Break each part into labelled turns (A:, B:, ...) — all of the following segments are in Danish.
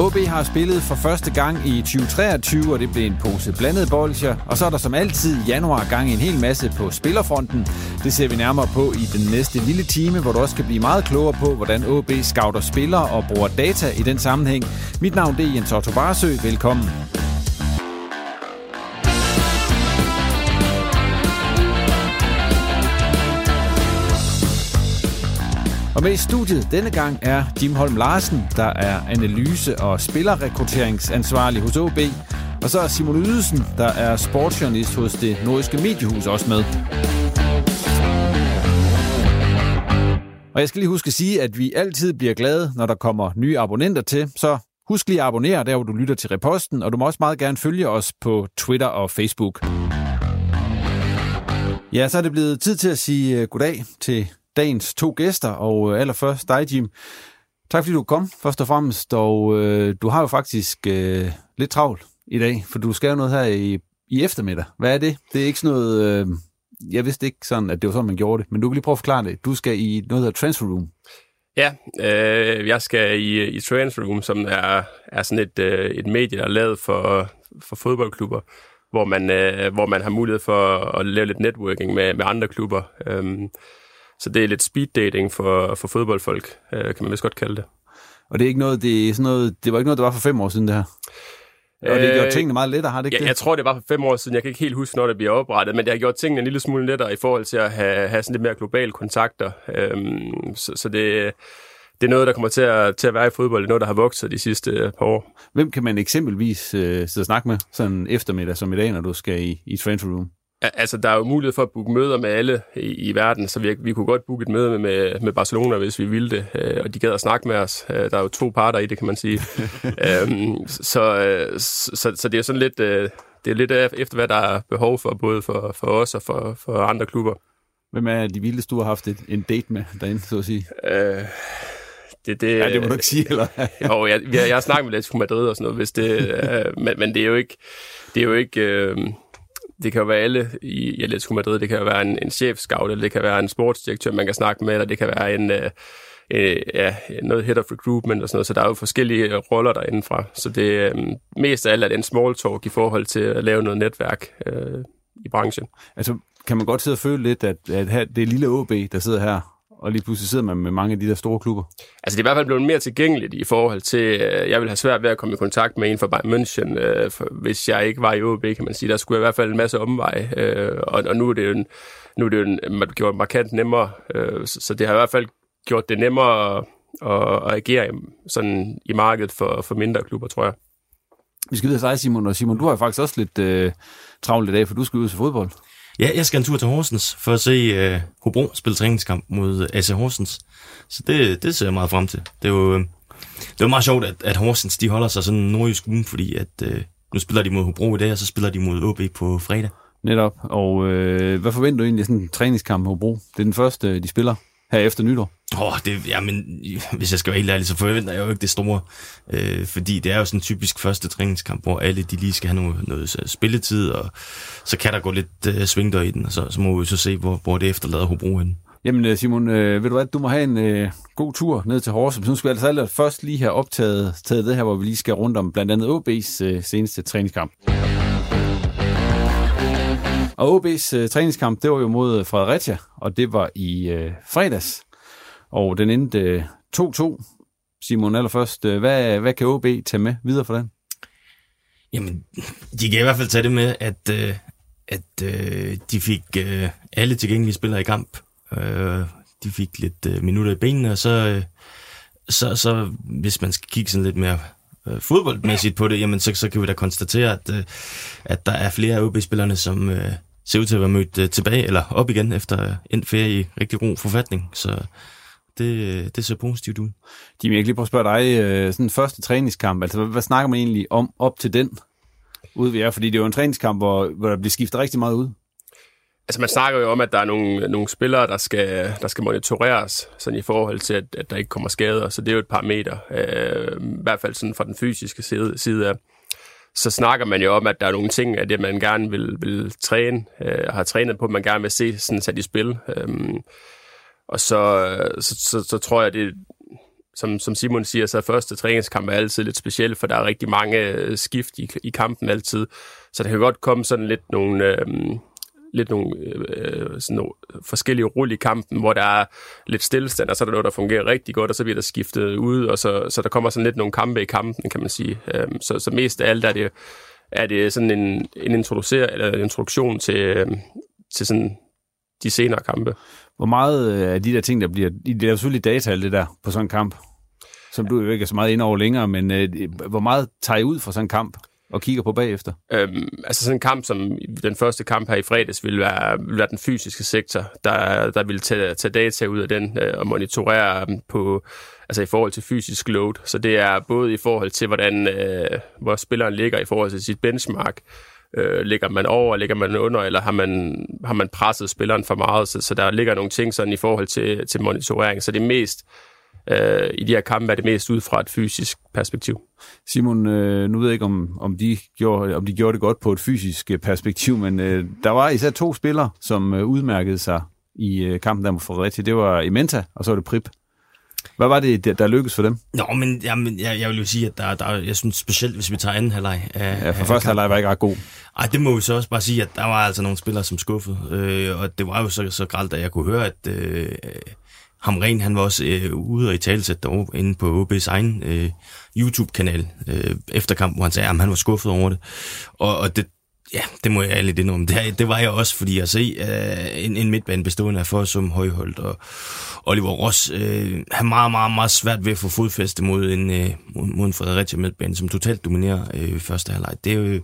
A: OB har spillet for første gang i 2023, og det blev en pose blandet bolcher. Og så er der som altid i januar gang en hel masse på spillerfronten. Det ser vi nærmere på i den næste lille time, hvor du også kan blive meget klogere på, hvordan OB scouter spillere og bruger data i den sammenhæng. Mit navn det er Jens Otto Barsø. Velkommen. Og med i studiet denne gang er Jim Holm Larsen, der er analyse- og spillerrekrutteringsansvarlig hos OB. Og så er Simon Ydelsen, der er sportsjournalist hos det nordiske mediehus også med. Og jeg skal lige huske at sige, at vi altid bliver glade, når der kommer nye abonnenter til. Så husk lige at abonnere der, hvor du lytter til reposten, og du må også meget gerne følge os på Twitter og Facebook. Ja, så er det blevet tid til at sige øh, goddag til dagens to gæster, og øh, allerførst dig, Jim. Tak fordi du kom, først og fremmest, og øh, du har jo faktisk øh, lidt travlt i dag, for du skal jo noget her i, i eftermiddag. Hvad er det? Det er ikke sådan noget... Øh, jeg vidste ikke sådan, at det var sådan, man gjorde det, men du kan lige prøve at forklare det. Du skal i noget, der Transfer Room.
B: Ja, øh, jeg skal i, i Transfer Room, som er, er sådan et, øh, et medie, der er lavet for, for fodboldklubber, hvor man, øh, hvor man har mulighed for at lave lidt networking med, med andre klubber. Øh, så det er lidt speed dating for, for fodboldfolk, øh, kan man vist godt kalde det.
A: Og det er ikke noget, det er sådan noget, det var ikke noget, der var for fem år siden det her? Og det har gjort tingene meget lettere, har det ikke
B: ja,
A: det?
B: Jeg tror, det var for fem år siden. Jeg kan ikke helt huske, når det bliver oprettet, men det har gjort tingene en lille smule lettere i forhold til at have, have sådan lidt mere globale kontakter. Øhm, så, så det, det er noget, der kommer til at, til at være i fodbold. Det er noget, der har vokset de sidste par år.
A: Hvem kan man eksempelvis øh, sidde og snakke med sådan eftermiddag som i dag, når du skal i, i transfer room?
B: Altså, der er jo mulighed for at booke møder med alle i, i verden, så vi, vi kunne godt booke et møde med, med Barcelona, hvis vi ville det, øh, og de gad at snakke med os. Øh, der er jo to parter i det, kan man sige. øhm, så, øh, så, så det er sådan lidt, øh, det er lidt efter, hvad der er behov for, både for, for os og for, for andre klubber.
A: Hvem er de vildeste, du har haft et, en date med derinde, så at sige?
B: Øh, det, det,
A: ja, det må du ikke sige, eller?
B: jo, jeg, jeg, jeg har snakket med Atletico Madrid og sådan noget, hvis det, øh, men, men det er jo ikke, det er jo ikke, øh, det kan jo være alle i, Atletico Madrid, det kan jo være en, en chef-scout, eller det kan være en sportsdirektør, man kan snakke med, eller det kan være en, øh, øh, ja, noget head of recruitment og sådan noget, så der er jo forskellige øh, roller derindefra. Så det øh, mest af alt er det en small talk i forhold til at lave noget netværk øh, i branchen.
A: Altså, kan man godt sidde og føle lidt, at, at her, det er lille OB, der sidder her og lige pludselig sidder man med mange af de der store klubber?
B: Altså det er i hvert fald blevet mere tilgængeligt i forhold til, øh, jeg vil have svært ved at komme i kontakt med en fra Bayern München, øh, for, hvis jeg ikke var i OB, kan man sige. Der skulle jeg i hvert fald en masse omveje, øh, og, og nu er det jo, en, nu er det jo en, man gjort markant nemmere, øh, så, så det har i hvert fald gjort det nemmere at, at, agere sådan i markedet for, for mindre klubber, tror jeg.
A: Vi skal videre til dig, Simon, og Simon, du har faktisk også lidt øh, travlt i dag, for du skal ud til fodbold.
C: Ja, jeg skal en tur til Horsens for at se øh, Hobro spille træningskamp mod øh, AC Horsens. Så det, det ser jeg meget frem til. Det er jo, øh, det er meget sjovt, at, at Horsens de holder sig sådan en nordjysk uge, fordi at, øh, nu spiller de mod Hobro i dag, og så spiller de mod OB på fredag.
A: Netop. Og øh, hvad forventer du egentlig af sådan en træningskamp på Hobro? Det er den første, øh, de spiller her efter nytår.
C: Åh, oh, det, jamen, hvis jeg skal være helt ærlig, så forventer jeg jo ikke det store. Øh, fordi det er jo sådan en typisk første træningskamp, hvor alle de lige skal have noget, noget spilletid, og så kan der gå lidt øh, svingdør i den, og så, så må vi så se, hvor, hvor det efterlader Hobro hen.
A: Jamen øh, Simon, øh, ved du hvad, du må have en øh, god tur ned til Horsens. Nu skal vi altså først lige have optaget taget det her, hvor vi lige skal rundt om blandt andet OB's øh, seneste træningskamp. Og OB's øh, træningskamp, det var jo mod øh, Fredericia, og det var i øh, fredags. Og den endte øh, 2-2. Simon, allerførst, øh, hvad, hvad kan OB tage med videre for den?
C: Jamen, de kan i hvert fald tage det med, at, øh, at øh, de fik øh, alle tilgængelige spillere i kamp. Øh, de fik lidt øh, minutter i benene, og så, øh, så, så hvis man skal kigge sådan lidt mere øh, fodboldmæssigt på det, jamen så, så kan vi da konstatere, at, øh, at der er flere af OB-spillerne, som øh, ser ud til at være mødt øh, tilbage, eller op igen efter en ferie i rigtig god forfatning. Så det, det ser positivt ud.
A: Jimmy, jeg kan lige prøve at spørge dig, øh, sådan en første træningskamp, altså hvad, hvad snakker man egentlig om op til den ude ved jer? Fordi det er jo en træningskamp, hvor, hvor der bliver skiftet rigtig meget ud.
B: Altså man snakker jo om, at der er nogle, nogle spillere, der skal, der skal monitoreres sådan i forhold til, at, at der ikke kommer skader. Så det er jo et par meter, øh, i hvert fald sådan fra den fysiske side, side af. Så snakker man jo om, at der er nogle ting af det, man gerne vil, vil træne, øh, har trænet på, man gerne vil se sådan sat i spil. Øhm, og så, øh, så, så, så tror jeg, det som, som Simon siger, så er første træningskamp er altid lidt speciel, for der er rigtig mange øh, skift i, i kampen altid. Så der kan godt komme sådan lidt nogle, øh, lidt nogle øh, øh, sådan nogle forskellige rull i kampen, hvor der er lidt stillestand, og så er der noget, der fungerer rigtig godt, og så bliver der skiftet ud, og så, så der kommer sådan lidt nogle kampe i kampen, kan man sige. Øh, så, så mest af alt er det, er det sådan en, en, introducer, eller en introduktion til, øh, til sådan de senere kampe.
A: Hvor meget af øh, de der ting, der bliver... Det er selvfølgelig data, alt det der, på sådan en kamp, som du jo ikke er så meget ind over længere, men øh, hvor meget tager I ud fra sådan en kamp? Og kigger på bagefter?
B: Øhm, altså sådan en kamp som den første kamp her i fredags ville være, ville være den fysiske sektor, der, der ville tage, tage data ud af den øh, og monitorere øhm, på, altså i forhold til fysisk load. Så det er både i forhold til, hvordan øh, hvor spilleren ligger i forhold til sit benchmark, øh, ligger man over, ligger man under, eller har man, har man presset spilleren for meget? Så, så der ligger nogle ting sådan i forhold til, til monitorering. Så det er mest øh, i de her kampe er det mest ud fra et fysisk perspektiv.
A: Simon, øh, nu ved jeg ikke, om, om, de gjorde, om de gjorde det godt på et fysisk øh, perspektiv, men øh, der var især to spillere, som øh, udmærkede sig i øh, kampen der mod Fredericia. Det var Imenta, og så var det Prip. Hvad var det, der, der lykkedes for dem?
C: Nå, men jamen, jeg, jeg vil jo sige, at der, der, jeg synes specielt, hvis vi tager anden halvleg.
A: Af, ja, for første halvleg var ikke ret god.
C: Ej, det må vi så også bare sige, at der var altså nogle spillere, som skuffede. Øh, og det var jo så, så gralt, at jeg kunne høre, at øh, Hamren, han var også øh, ude og i talsæt derovre inde på OB's egen øh, YouTube-kanal øh, efter kampen, hvor han sagde, at han var skuffet over det. Og, og det, ja, det må jeg lidt indrømme. Det, det var jeg også, fordi at se øh, en, en midtbane bestående af Forsum, Højholdt og Oliver Ross, øh, har meget, meget, meget svært ved at få fodfæste mod en, øh, mod en Fredericia midtbane, som totalt dominerer øh, første halvleg. Det, øh,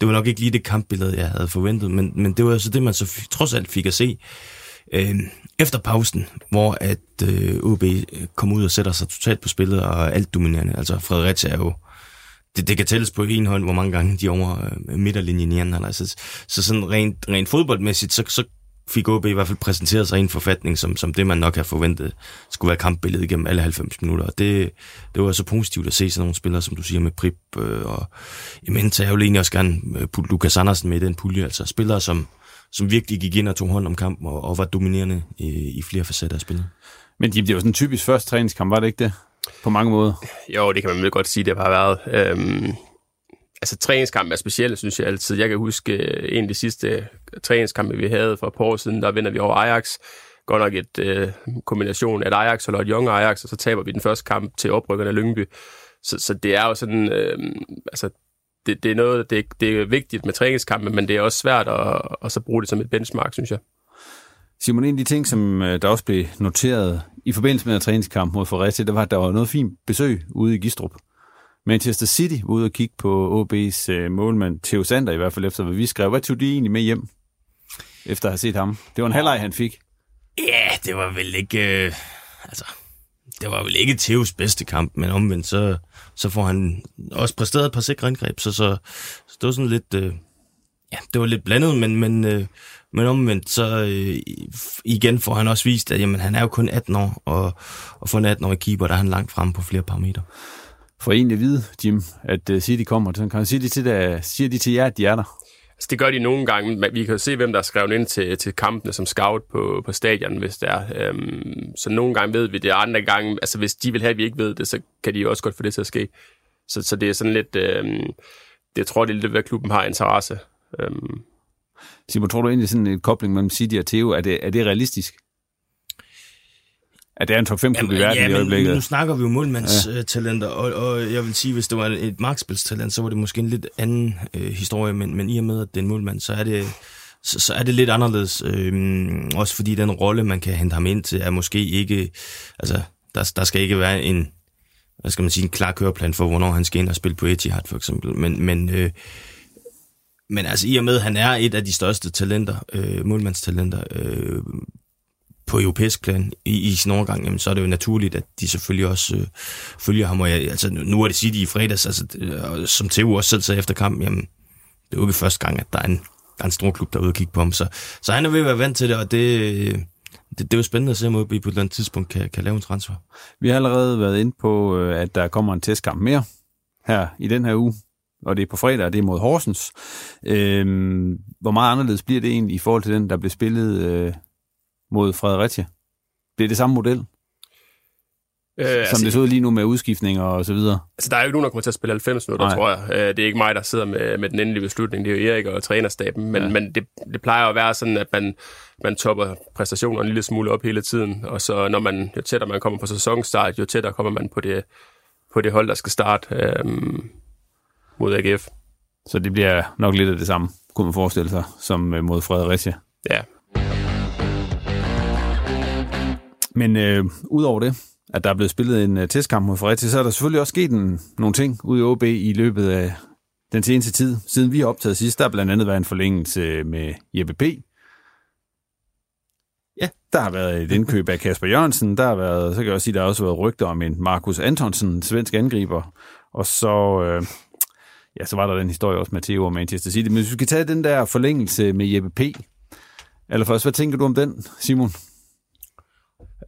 C: det var nok ikke lige det kampbillede, jeg havde forventet, men, men det var altså det, man så trods alt fik at se øh, efter pausen, hvor at øh, OB øh, kom ud og sætter sig totalt på spillet og alt dominerende. Altså Fredericia er jo det, det kan tælles på en hånd, hvor mange gange de er over øh, midterlinjen i anden halvleg. Så, så sådan rent, rent fodboldmæssigt, så, så fik OB i hvert fald præsenteret sig i en forfatning, som, som det man nok har forventet skulle være kampbilledet gennem alle 90 minutter. Og det, det var så positivt at se sådan nogle spillere, som du siger, med Prip øh, og Imenta. Jeg vil egentlig også gerne øh, putte Lukas Andersen med i den pulje. Altså spillere, som, som virkelig gik ind og tog hånd om kampen og, og var dominerende i, i flere facetter af spillet.
A: Men det var sådan en typisk første træningskamp, var det ikke det? På mange måder.
B: Jo, det kan man vel godt sige, det har været. Øhm, altså træningskamp er specielt, synes jeg altid. Jeg kan huske øh, en af de sidste træningskampe, vi havde for et par år siden, der vinder vi over Ajax. Godt nok et øh, kombination af et Ajax holder et Young Ajax, og så taber vi den første kamp til oprykkerne af Lyngby. Så, så det er jo sådan, øh, altså det, det er noget, det, det er vigtigt med træningskampe, men det er også svært at, at så bruge det som et benchmark, synes jeg.
A: Simon, en af de ting, som øh, der også blev noteret i forbindelse med en træningskamp mod Fredericia, det var, at der var noget fint besøg ude i Gistrup. Manchester City ude og kigge på OB's øh, målmand, Theo Sander i hvert fald efter, hvad vi skrev. Hvad tog de egentlig med hjem, efter at have set ham? Det var en halvleg, han fik.
C: Ja, det var vel ikke... Øh, altså, det var vel ikke Theos bedste kamp, men omvendt, så, så får han også præsteret et par sikre indgreb, så, så, så det var sådan lidt, øh, ja, det var lidt blandet, men, men, øh, men omvendt, så øh, igen får han også vist, at jamen, han er jo kun 18 år, og, og for en 18-årig keeper, der er han langt frem på flere parametre.
A: For egentlig at vide, Jim, at uh, City kommer, så kan sige de til, der, siger de til jer, at de er der?
B: Altså, det gør de nogle gange. men Vi kan jo se, hvem der er skrevet ind til, til kampene som scout på, på stadion, hvis det er. Øhm, så nogle gange ved vi det, andre gange, altså hvis de vil have, at vi ikke ved det, så kan de jo også godt få det til at ske. Så, så det er sådan lidt, øhm, det, jeg tror, det er lidt, hvad klubben har interesse. Øhm.
A: Simon, tror du egentlig sådan en kobling mellem City og Theo, er det, er det realistisk? At det er en top 5 klub i verden
C: ja,
A: i øjeblikket?
C: nu snakker vi jo målmandstalenter, ja. og, og jeg vil sige, hvis det var et markspilstalent, så var det måske en lidt anden øh, historie, men, men i og med, at det er en målmand, så er det, så, så er det lidt anderledes. Øh, også fordi den rolle, man kan hente ham ind til, er måske ikke... Altså, der, der skal ikke være en, hvad skal man sige, en klar køreplan for, hvornår han skal ind og spille på Etihad, for eksempel. Men, men, øh, men altså, i og med, at han er et af de største talenter, øh, målmandstalenter, øh, på europæisk plan i, i sin overgang, jamen, så er det jo naturligt, at de selvfølgelig også øh, følger ham. Og jeg, altså, nu er det City i fredags, altså, det, øh, som Theo også selv sagde efter kampen, jamen, det er jo ikke første gang, at der er en, der er en stor klub, der er ude og kigge på ham. Så, så han er ved at være vant til det, og det, øh, det, det er jo spændende at se, om vi på et eller andet tidspunkt kan, kan lave en transfer.
A: Vi har allerede været inde på, øh, at der kommer en testkamp mere her i den her uge, og det er på fredag, og det er mod Horsens. Øhm, hvor meget anderledes bliver det egentlig i forhold til den, der blev spillet øh, mod Fredericia? Bliver det samme model? Øh, Som altså, det så ud lige nu med udskiftninger og så videre.
B: Altså, der er jo ikke nogen, der kommer til at spille 90 minutter, Nej. tror jeg. Øh, det er ikke mig, der sidder med, med den endelige beslutning. Det er jo Erik og trænerstaben. Men, ja. men det, det plejer at være sådan, at man, man topper præstationer en lille smule op hele tiden. Og så når man, jo tættere man kommer på sæsonstart, jo tættere kommer man på det, på det hold, der skal starte øhm, mod AGF.
A: Så det bliver nok lidt af det samme, kunne man forestille sig, som øh, mod Fredericia.
B: Ja,
A: Men øh, udover det, at der er blevet spillet en uh, testkamp mod Fredericia, så er der selvfølgelig også sket en, nogle ting ude i OB i løbet af den seneste tid. Siden vi har optaget sidst, der har blandt andet været en forlængelse med Jeppe P. Ja. Der har været et indkøb af Kasper Jørgensen. Der har været, så kan jeg også sige, der har også været rygter om en Markus Antonsen, svensk angriber. Og så, øh, ja, så var der den historie også med Theo og Manchester City. Men hvis vi skal tage den der forlængelse med Jeppe P. Eller først, hvad tænker du om den, Simon?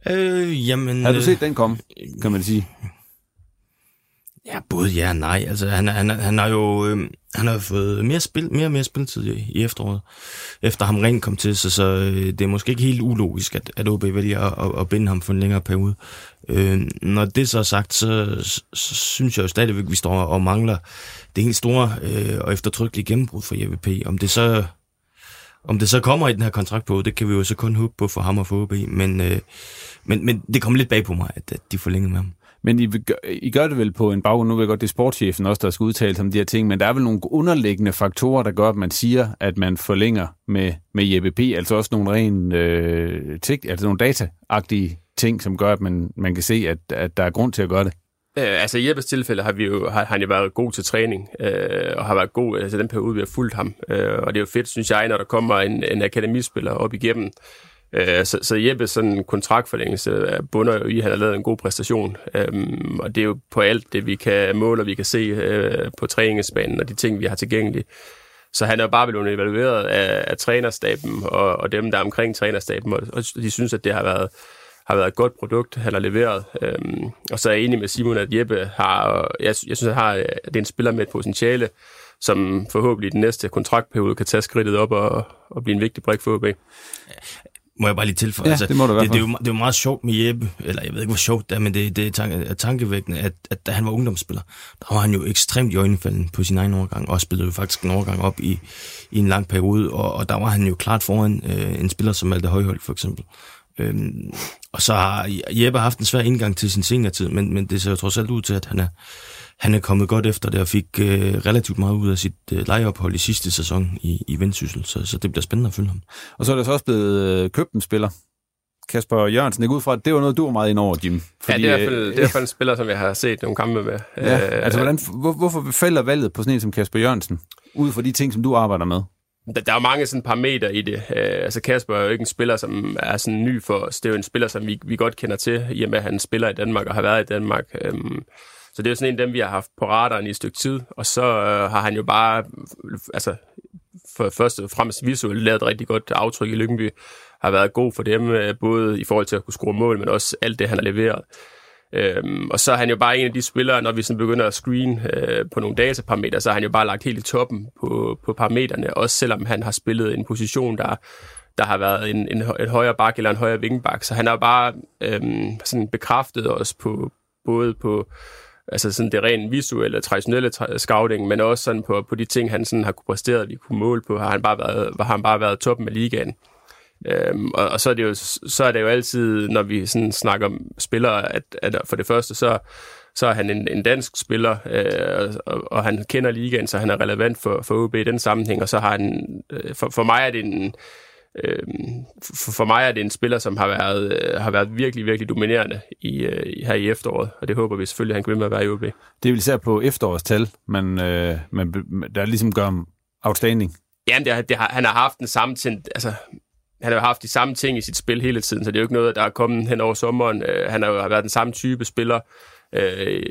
C: Øh, jamen...
A: Har du set den komme, kan man sige?
C: Ja, både ja og nej. Altså, han, han, han har jo øh, han har fået mere, spil, mere og mere spilletid i, i efteråret, efter ham rent kom til, så, så øh, det er måske ikke helt ulogisk, at, at OB vælger at, at, at binde ham for en længere periode. Øh, når det så er sagt, så, så, så synes jeg jo stadigvæk, at vi står og mangler det helt store øh, og eftertrykkelige gennembrud for JVP. Om det så om det så kommer i den her kontrakt på, det kan vi jo så kun håbe på for ham og for OB, men, øh, men, men det kommer lidt bag på mig, at, at de forlænger med ham.
A: Men I, I gør det vel på en baggrund, nu ved jeg godt, det er sportschefen også, der skal udtale sig om de her ting, men der er vel nogle underliggende faktorer, der gør, at man siger, at man forlænger med, med Jeppe P., altså også nogle rent øh, tek, altså nogle dataagtige ting, som gør, at man, man kan se, at, at der er grund til at gøre det.
B: Øh, altså i Jeppes tilfælde har, vi jo, har, har han jo været god til træning, øh, og har været god, altså den periode, vi har fulgt ham. Øh, og det er jo fedt, synes jeg, når der kommer en, en akademispiller op igennem. Øh, så, så Jeppes sådan kontraktforlængelse bunder jo i, at han har lavet en god præstation. Øh, og det er jo på alt det, vi kan måle, og vi kan se øh, på træningsbanen, og de ting, vi har tilgængelige. Så han er jo bare blevet evalueret af, af trænerstaben og, og dem, der er omkring trænerstaben, og, og de synes, at det har været har været et godt produkt, han har leveret. Øhm, og så er jeg enig med Simon, at Jeppe har, jeg, jeg synes, at, har, at det er en spiller med et potentiale, som forhåbentlig i den næste kontraktperiode kan tage skridtet op og, og blive en vigtig brik for OB.
C: Må jeg bare lige tilføje?
A: Ja, altså, det må du
C: det, det, er jo, det er jo meget sjovt med Jeppe, eller jeg ved ikke, hvor sjovt det er, men det, det er tanke, tankevækkende, at, at da han var ungdomsspiller, der var han jo ekstremt i øjnefalden på sin egen overgang, og spillede jo faktisk en overgang op i, i en lang periode, og, og der var han jo klart foran øh, en spiller som Malte Højhold for eksempel. Øhm, og så har Jeppe haft en svær indgang til sin seniortid, men, men det ser jo trods alt ud til, at han er, han er kommet godt efter det og fik øh, relativt meget ud af sit øh, lejeophold i sidste sæson i, i Vendsyssel, så, så det bliver spændende at følge ham.
A: Og så er der så også blevet øh, købt en spiller, Kasper Jørgensen, ikke ud fra, at det var noget, du var meget ind over, Jim.
B: Fordi, ja, det er, i hvert fald, det er i hvert fald en spiller, som jeg har set nogle kampe med.
A: Ja, øh, altså, hvordan, hvor, hvorfor falder valget på sådan en som Kasper Jørgensen, ud fra de ting, som du arbejder med?
B: Der, der er mange sådan parametre i det. Øh, altså Kasper er jo ikke en spiller, som er sådan ny for os. Det er jo en spiller, som vi, vi godt kender til, i og med at han spiller i Danmark og har været i Danmark. Øhm, så det er jo sådan en af dem, vi har haft på radaren i et stykke tid. Og så øh, har han jo bare, altså for først og fremmest visuelt, lavet et rigtig godt aftryk i Lyngby. Har været god for dem, øh, både i forhold til at kunne score mål, men også alt det, han har leveret. Øhm, og så er han jo bare en af de spillere, når vi sådan begynder at screen øh, på nogle dataparametre, så har han jo bare lagt helt i toppen på, på parametrene, også selvom han har spillet en position, der, der har været en, en, en højere bak eller en højere vingebak. Så han har bare øhm, sådan bekræftet os på både på altså sådan det rent visuelle, traditionelle scouting, men også sådan på, på de ting, han sådan har kunne præstere, vi kunne måle på, har han bare været, har han bare været toppen af ligaen. Øhm, og, og så, er det jo, så er det jo altid, når vi sådan snakker om spillere, at, at for det første, så, så er han en, en dansk spiller, øh, og, og han kender ligaen, så han er relevant for, for OB i den sammenhæng, og så har han, øh, for, for mig er det en, øh, for, for mig er det en spiller, som har været, øh, har været virkelig, virkelig dominerende i, øh, her i efteråret, og det håber vi selvfølgelig, at han kan med at være i OB.
A: Det vil især på efterårstal, men øh, man, der ligesom gør ham outstanding.
B: Jamen, det, det har, han har haft den samme altså, han har jo haft de samme ting i sit spil hele tiden, så det er jo ikke noget, der er kommet hen over sommeren. Øh, han har jo været den samme type spiller, øh,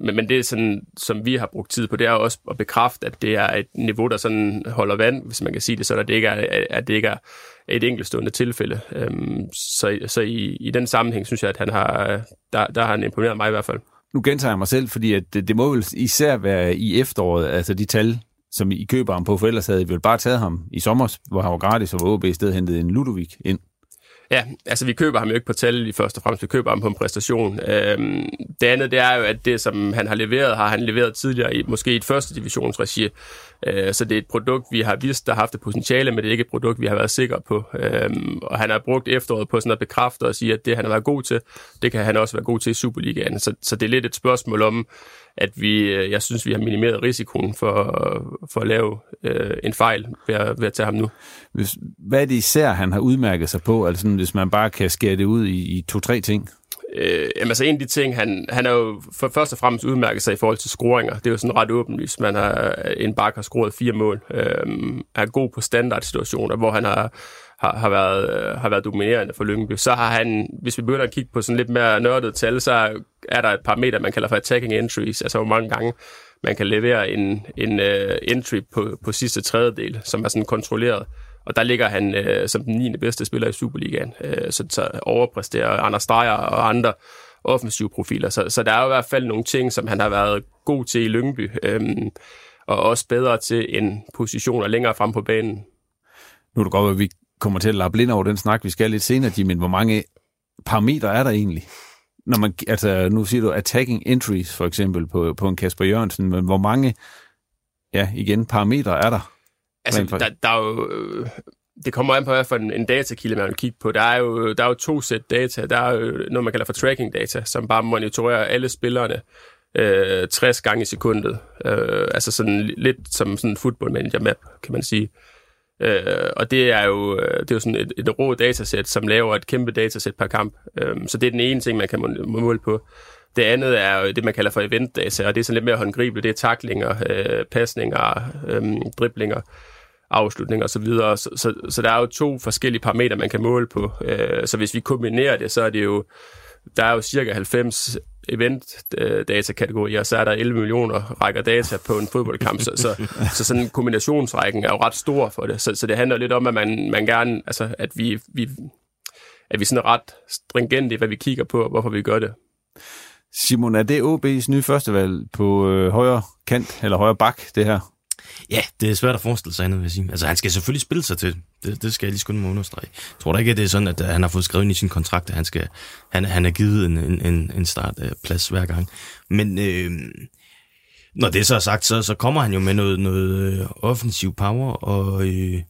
B: men, men det er sådan, som vi har brugt tid på, det er også at bekræfte, at det er et niveau, der sådan holder vand, hvis man kan sige det sådan, at det ikke er, at det ikke er et enkeltstående tilfælde. Øh, så så i, i den sammenhæng synes jeg, at han har, der, der har han imponeret mig i hvert fald.
A: Nu gentager jeg mig selv, fordi at det, det må vel især være i efteråret, altså de tal, som I køber ham på, for ellers havde I vel bare taget ham i sommer, hvor han var gratis, og hvor OB i stedet hentede en Ludovic ind.
B: Ja, altså vi køber ham jo ikke på tal i første og fremmest, vi køber ham på en præstation. Øhm, det andet, det er jo, at det, som han har leveret, har han leveret tidligere, i, måske i et første divisionsregi. Øh, så det er et produkt, vi har vist, der har haft et potentiale, men det er ikke et produkt, vi har været sikre på. Øhm, og han har brugt efteråret på sådan at bekræfte og sige, at det, han har været god til, det kan han også være god til i Superligaen. Så, så det er lidt et spørgsmål om, at vi, øh, jeg synes, vi har minimeret risikoen for, for at lave øh, en fejl ved at, ved at tage ham nu.
A: Hvis, hvad er det især, han har udmærket sig på, altså hvis man bare kan skære det ud i, i to-tre ting?
B: Øh, jamen altså en af de ting, han, han er jo for først og fremmest udmærket sig i forhold til scoringer. Det er jo sådan ret åbenlyst. Man har, en bakke har scoret fire mål. Øh, er god på standardsituationer, hvor han har, har, har, været, øh, har været dominerende for Lyngby. Så har han, hvis vi begynder at kigge på sådan lidt mere nørdet tal, så er der et par meter, man kalder for attacking entries, altså hvor mange gange man kan levere en, en uh, entry på, på sidste tredjedel, som er sådan kontrolleret. Og der ligger han uh, som den 9. bedste spiller i Superligaen, uh, så, så overpræsterer Anders Dreyer og andre offensive profiler. Så, så der er jo i hvert fald nogle ting, som han har været god til i Lyngby, um, og også bedre til en positioner længere frem på banen.
A: Nu er det godt, at vi kommer til at lappe ind over den snak, vi skal lidt senere, Jim, men hvor mange parametre er der egentlig? Når man, altså, nu siger du attacking entries, for eksempel, på, på en Kasper Jørgensen, men hvor mange, ja, igen, parametre er der?
B: Altså, der, der er jo... Øh, det kommer an på, hvad for en, en datakilde, man vil kigge på. Der er, jo, der er jo to sæt data. Der er jo noget, man kalder for tracking data, som bare monitorerer alle spillerne øh, 60 gange i sekundet. Øh, altså sådan lidt som sådan en football manager map, kan man sige. Øh, Øh, og det er jo, øh, det er jo sådan et, et rå datasæt, som laver et kæmpe datasæt per kamp. Øh, så det er den ene ting, man kan måle på. Det andet er jo det, man kalder for eventdata, og det er sådan lidt mere håndgribeligt. Det er taklinger, øh, pasninger, øh, driblinger, afslutninger osv. Så, så, så, så der er jo to forskellige parametre, man kan måle på. Øh, så hvis vi kombinerer det, så er det jo der er jo cirka 90 event-datakategorier, øh, så er der 11 millioner rækker data på en fodboldkamp, så, så, så sådan en kombinationsrækken er jo ret stor for det. Så, så det handler lidt om, at man, man gerne, altså, at vi, vi, at vi sådan er ret stringente i, hvad vi kigger på, og hvorfor vi gør det.
A: Simon, er det OB's nye førstevalg på øh, højre kant, eller højre bak, det her?
C: Ja, det er svært at forestille sig andet, vil jeg sige. Altså, han skal selvfølgelig spille sig til. Det, det skal jeg lige skulle understrege. Jeg tror da ikke, at det er sådan, at øh, han har fået skrevet ind i sin kontrakt, at han, skal, han, han er givet en, en, en startplads øh, hver gang. Men øh, når det så er sagt, så, så kommer han jo med noget, noget øh, offensiv power, og, øh,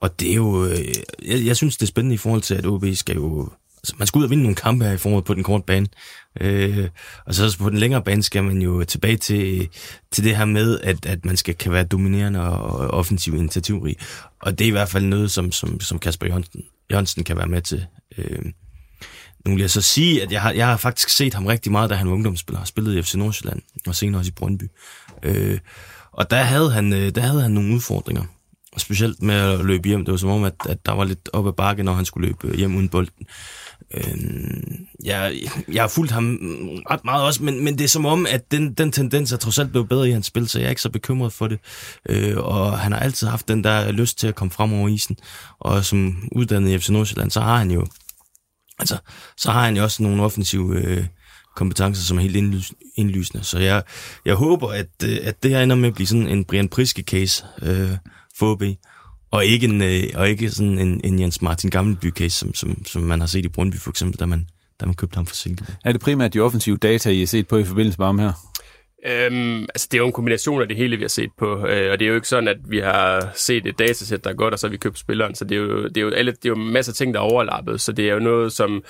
C: og det er jo... Øh, jeg, jeg synes, det er spændende i forhold til, at OB skal jo så man skal ud og vinde nogle kampe her i foråret på den korte bane. Øh, og så på den længere bane skal man jo tilbage til, til det her med, at, at man skal kan være dominerende og offensiv initiativrig. Og det er i hvert fald noget, som, som, som Kasper Jørgensen, Jørgensen kan være med til. Øh, nu vil jeg så sige, at jeg har, jeg har faktisk set ham rigtig meget, da han var ungdomsspiller. Har spillet i FC Nordsjælland, og senere også i Brøndby. Øh, og der havde, han, øh, der havde han nogle udfordringer. specielt med at løbe hjem. Det var som om, at, at der var lidt op ad bakke, når han skulle løbe øh, hjem uden bolden. Øh, jeg, jeg har fulgt ham ret meget også, men, men det er som om, at den, den tendens er trods alt blevet bedre i hans spil, så jeg er ikke så bekymret for det. Øh, og han har altid haft den der lyst til at komme frem over isen. Og som uddannet i FC Nordsjælland, så har han jo altså, så har han jo også nogle offensive øh, kompetencer, som er helt indlys- indlysende. Så jeg, jeg håber, at, øh, at det her ender med at blive sådan en Brian Priske-case øh, for OB, og ikke, en, øh, og ikke sådan en, en Jens Martin Gammelby-case, som, som, som man har set i Brøndby for eksempel, da man, da man købte ham for Silkeborg.
A: Er det primært de offensive data, I har set på i forbindelse med ham her?
B: Øhm, altså, det er jo en kombination af det hele, vi har set på, øh, og det er jo ikke sådan, at vi har set et datasæt, der er godt, og så har vi købt spilleren, så det er jo, det er jo, alle, det er jo masser af ting, der er overlappet, så det er jo noget, som,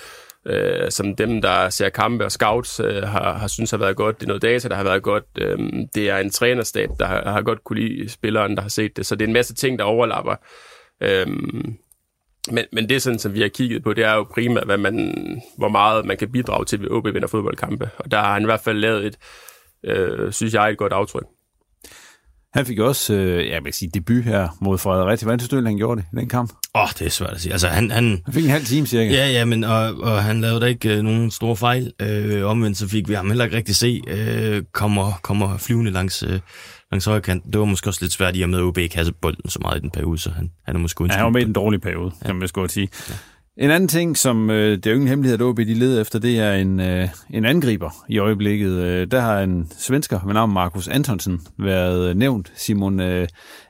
B: øh, som dem, der ser kampe og scouts, øh, har, har synes har været godt. Det er noget data, der har været godt. Øh, det er en trænerstab, der har, har godt kunne lide spilleren, der har set det, så det er en masse ting, der overlapper. Øh, men, men det, sådan, som vi har kigget på, det er jo primært, hvad man, hvor meget man kan bidrage til, ved OB vinder fodboldkampe. Og der har han i hvert fald lavet et, øh, synes jeg, et godt aftryk.
A: Han fik også, øh, jeg vil sige, debut her mod Fredericia. Hvordan synes du, han gjorde det i den kamp?
C: Åh, oh, det er svært at sige. Altså, han, han,
A: han fik en halv time cirka.
C: Ja, ja, men og, og han lavede da ikke øh, nogen store fejl. Øh, omvendt så fik vi ham heller ikke rigtig se, øh, kommer, kommer flyvende langs, øh, langs højre kant. Det var måske også lidt svært i at med OB kasse bolden så meget i den periode, så han, han er måske
A: ja, han var med i den dårlige periode, ja. kan man godt sige. Ja. En anden ting, som øh, det er jo ingen hemmelighed, at OB de leder efter, det er en, øh, en angriber i øjeblikket. Øh, der har en svensker ved navn Markus Antonsen været øh, nævnt. Simon, øh,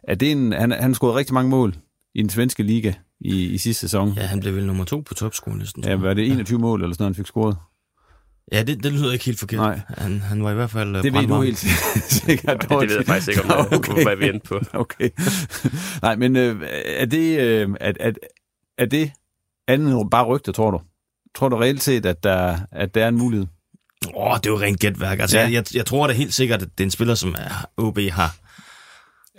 A: er det en, han, han scoret rigtig mange mål i den svenske liga i, i sidste sæson.
C: Ja, han blev vel nummer to på topskolelisten.
A: Ja, var det 21 ja. mål eller sådan noget, han fik scoret?
C: Ja, det, det lyder ikke helt forkert. Nej. Han, han var i hvert fald
A: Det ved du helt sikkert.
B: det, det ved jeg faktisk ikke, om okay. hvad vi endte på.
A: Okay. Nej, men øh, er det, øh, er, er, er det andet end bare rygter, tror du? Tror du reelt set, at der, at der er en mulighed?
C: Åh, oh, det er jo rent gætværk. Altså, ja. jeg, jeg, jeg tror da helt sikkert, at det er en spiller, som OB har,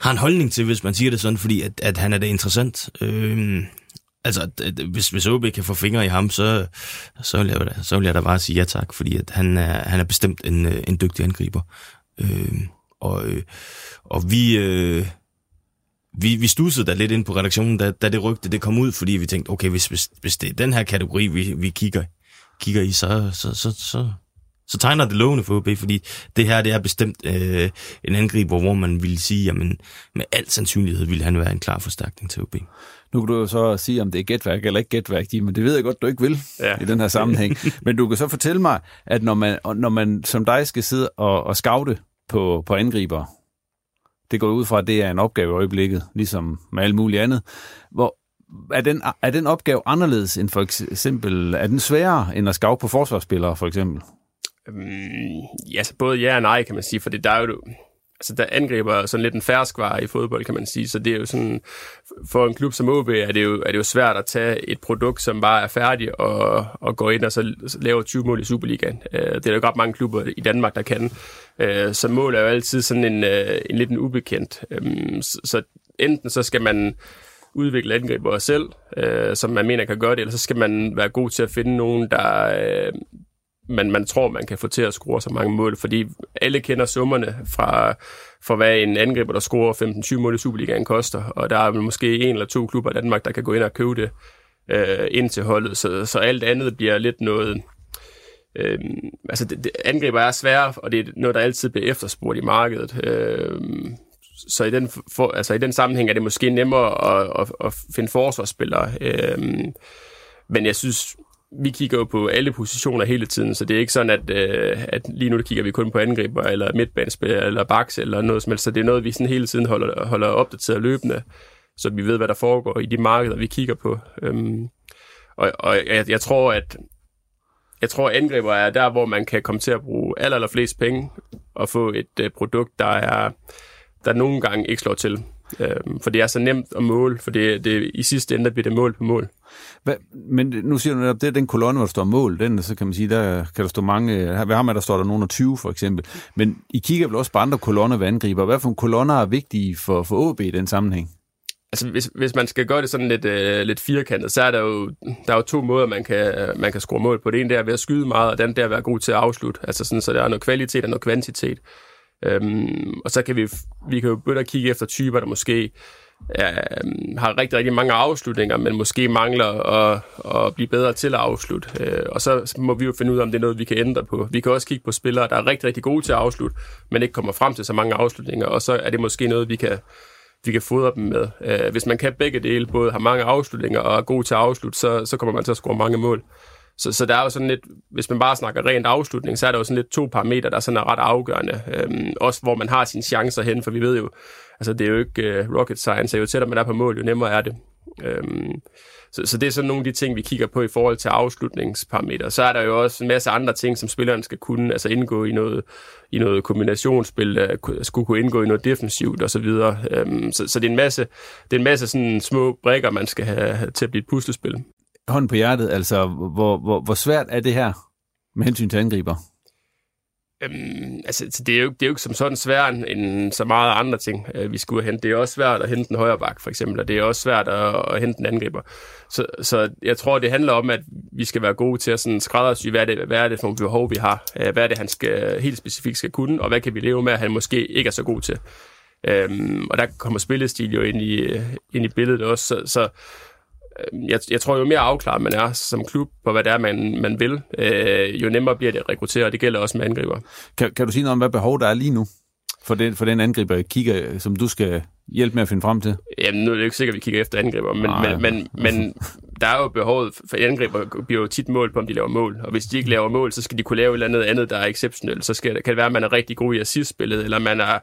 C: har en holdning til, hvis man siger det sådan, fordi at, at han er det interessant. Øhm, altså, at, at, hvis, hvis OB kan få fingre i ham, så, så, vil jeg, så vil jeg da bare sige ja tak, fordi at han, er, han er bestemt en, en dygtig angriber. Øhm, og, og vi... Øh, vi, vi stussede da lidt ind på redaktionen, da, da det rygte det kom ud, fordi vi tænkte, okay, hvis, hvis, hvis det er den her kategori, vi, vi kigger, kigger i, så, så, så, så, så tegner det lovende for OB, fordi det her det er bestemt øh, en angriber, hvor man ville sige, jamen med al sandsynlighed ville han være en klar forstærkning til OB.
A: Nu kan du jo så sige, om det er gætværk eller ikke gætværk, men det ved jeg godt, du ikke vil ja. i den her sammenhæng. men du kan så fortælle mig, at når man, når man som dig skal sidde og, og scoute på, på angriber, det går ud fra, at det er en opgave i øjeblikket, ligesom med alt muligt andet. Hvor, er, den, er den opgave anderledes end for eksempel, er den sværere end at skave på forsvarsspillere for eksempel?
B: Um, ja, så både ja og nej, kan man sige, for det der er jo, altså der angriber sådan lidt en færskvare i fodbold, kan man sige, så det er jo sådan, for en klub som OB er det jo, er det jo svært at tage et produkt, som bare er færdigt, og, og gå ind og så lave 20 mål i Superligaen. Øh, det er der jo godt mange klubber i Danmark, der kan. Øh, så mål er jo altid sådan en, øh, en lidt en ubekendt. Øhm, så, enten så skal man udvikle angriber selv, uh, som man mener kan gøre det, eller så skal man være god til at finde nogen, der, man, man tror, man kan få til at score så mange mål, fordi alle kender summerne fra, fra hvad en angriber, der scorer 15-20 mål i Superligaen koster, og der er måske en eller to klubber i Danmark, der kan gå ind og købe det øh, ind til holdet, så, så alt andet bliver lidt noget... Øh, altså, det, det, angriber er svære, og det er noget, der altid bliver efterspurgt i markedet. Øh, så i den, for, altså i den sammenhæng er det måske nemmere at, at, at finde forsvarsspillere. Øh, men jeg synes, vi kigger jo på alle positioner hele tiden, så det er ikke sådan, at, øh, at lige nu kigger vi kun på angriber, eller midtbanespillere, eller baks, eller noget som helst. Så det er noget, vi sådan hele tiden holder, holder opdateret løbende, så vi ved, hvad der foregår i de markeder, vi kigger på. Øhm, og og jeg, jeg tror, at jeg tror, at angriber er der, hvor man kan komme til at bruge aller, aller flest penge og få et øh, produkt, der er der nogle gange ikke slår til. Øhm, for det er så nemt at måle, for det, det, i sidste ende bliver det mål på mål.
A: Hvad, men nu siger du netop, det er den kolonne, hvor der står mål, den, så kan man sige, der kan der stå mange, ved ham er der står der nogen af 20 for eksempel, men I kigger vel også på andre kolonner ved angriber. Hvad for nogle kolonner er vigtige for, for OB i den sammenhæng?
B: Altså, hvis, hvis man skal gøre det sådan lidt, øh, lidt firkantet, så er der jo, der er jo to måder, man kan, man kan score mål på. Det ene der er ved at skyde meget, og den der er at være god til at afslutte. Altså sådan, så der er noget kvalitet og noget kvantitet. Øhm, og så kan vi, vi kan jo begynde at kigge efter typer, der måske er, øhm, har rigtig, rigtig mange afslutninger, men måske mangler at, at blive bedre til at afslutte. Øh, og så må vi jo finde ud af, om det er noget, vi kan ændre på. Vi kan også kigge på spillere, der er rigtig, rigtig gode til at afslutte, men ikke kommer frem til så mange afslutninger, og så er det måske noget, vi kan, vi kan fodre dem med. Øh, hvis man kan begge dele, både har mange afslutninger og er god til at afslutte, så, så kommer man til at score mange mål. Så, så der er jo sådan lidt, hvis man bare snakker rent afslutning, så er der jo sådan lidt to parametre, der sådan er ret afgørende. Øhm, også hvor man har sine chancer hen, for vi ved jo, altså det er jo ikke uh, rocket science, jo tættere man er på mål, jo nemmere er det. Øhm, så, så det er sådan nogle af de ting, vi kigger på i forhold til afslutningsparametre. Så er der jo også en masse andre ting, som spilleren skal kunne, altså indgå i noget, i noget kombinationsspil, skulle kunne indgå i noget defensivt osv. Øhm, så, så det er en masse, det er en masse sådan små brækker, man skal have til at blive et puslespil
A: hånd på hjertet, altså hvor, hvor, hvor svært er det her med hensyn til angriber?
B: Øhm, altså, det er, jo, det er jo ikke som sådan svært end så meget andre ting, øh, vi skulle hente. Det er også svært at hente en højre bak, for eksempel, og det er også svært at, at hente en angriber. Så, så jeg tror, det handler om, at vi skal være gode til at sådan skræddersy, hvad er, det, hvad er det for nogle behov, vi har? Øh, hvad er det, han skal, helt specifikt skal kunne, og hvad kan vi leve med, at han måske ikke er så god til? Øhm, og der kommer spillestil jo ind i, øh, ind i billedet også, så, så jeg, jeg tror, jo mere afklaret man er som klub på, hvad det er, man, man vil, øh, jo nemmere bliver det at rekruttere, og det gælder også med angriber.
A: Kan, kan du sige noget om, hvad behov der er lige nu for den, for den angriber, kigger, som du skal hjælpe med at finde frem til?
B: Jamen, nu er det ikke sikkert, at vi kigger efter angriber, men, men, men, men der er jo behovet for angriber bliver jo tit mål på, om de laver mål. Og hvis de ikke laver mål, så skal de kunne lave et eller andet andet, der er exceptionelt. Så skal, kan det være, at man er rigtig god i assistspillet, eller man er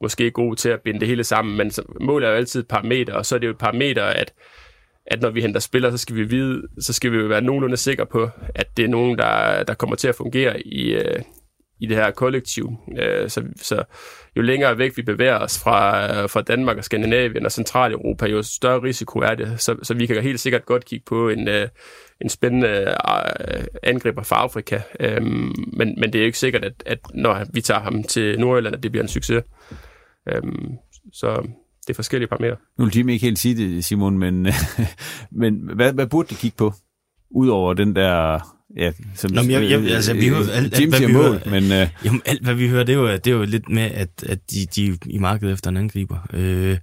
B: måske god til at binde det hele sammen. Men mål er jo altid et parameter, og så er det jo et parameter, at at når vi henter spillere, så skal vi vide, så skal vi jo være nogenlunde sikre på, at det er nogen, der, der kommer til at fungere i, øh, i det her kollektiv. Øh, så, så jo længere væk vi bevæger os fra, øh, fra Danmark og Skandinavien og Centraleuropa, jo større risiko er det. Så, så vi kan helt sikkert godt kigge på en, øh, en spændende øh, angriber fra Afrika. Øh, men, men det er jo ikke sikkert, at, at når vi tager ham til Nordjylland, at det bliver en succes. Øh, så det er forskellige parametre.
A: Nu vil Jimmy ikke helt sige det, Simon, men, men hvad, hvad burde de kigge på? Udover den der Ja,
C: som, Nå, men jeg, jeg, altså, vi hører, alt, alt, hvad vi mål, hører, men, uh... jamen, alt, hvad vi hører, det er jo, det er jo lidt med, at, at de, de er i markedet efter en angriber. Øh,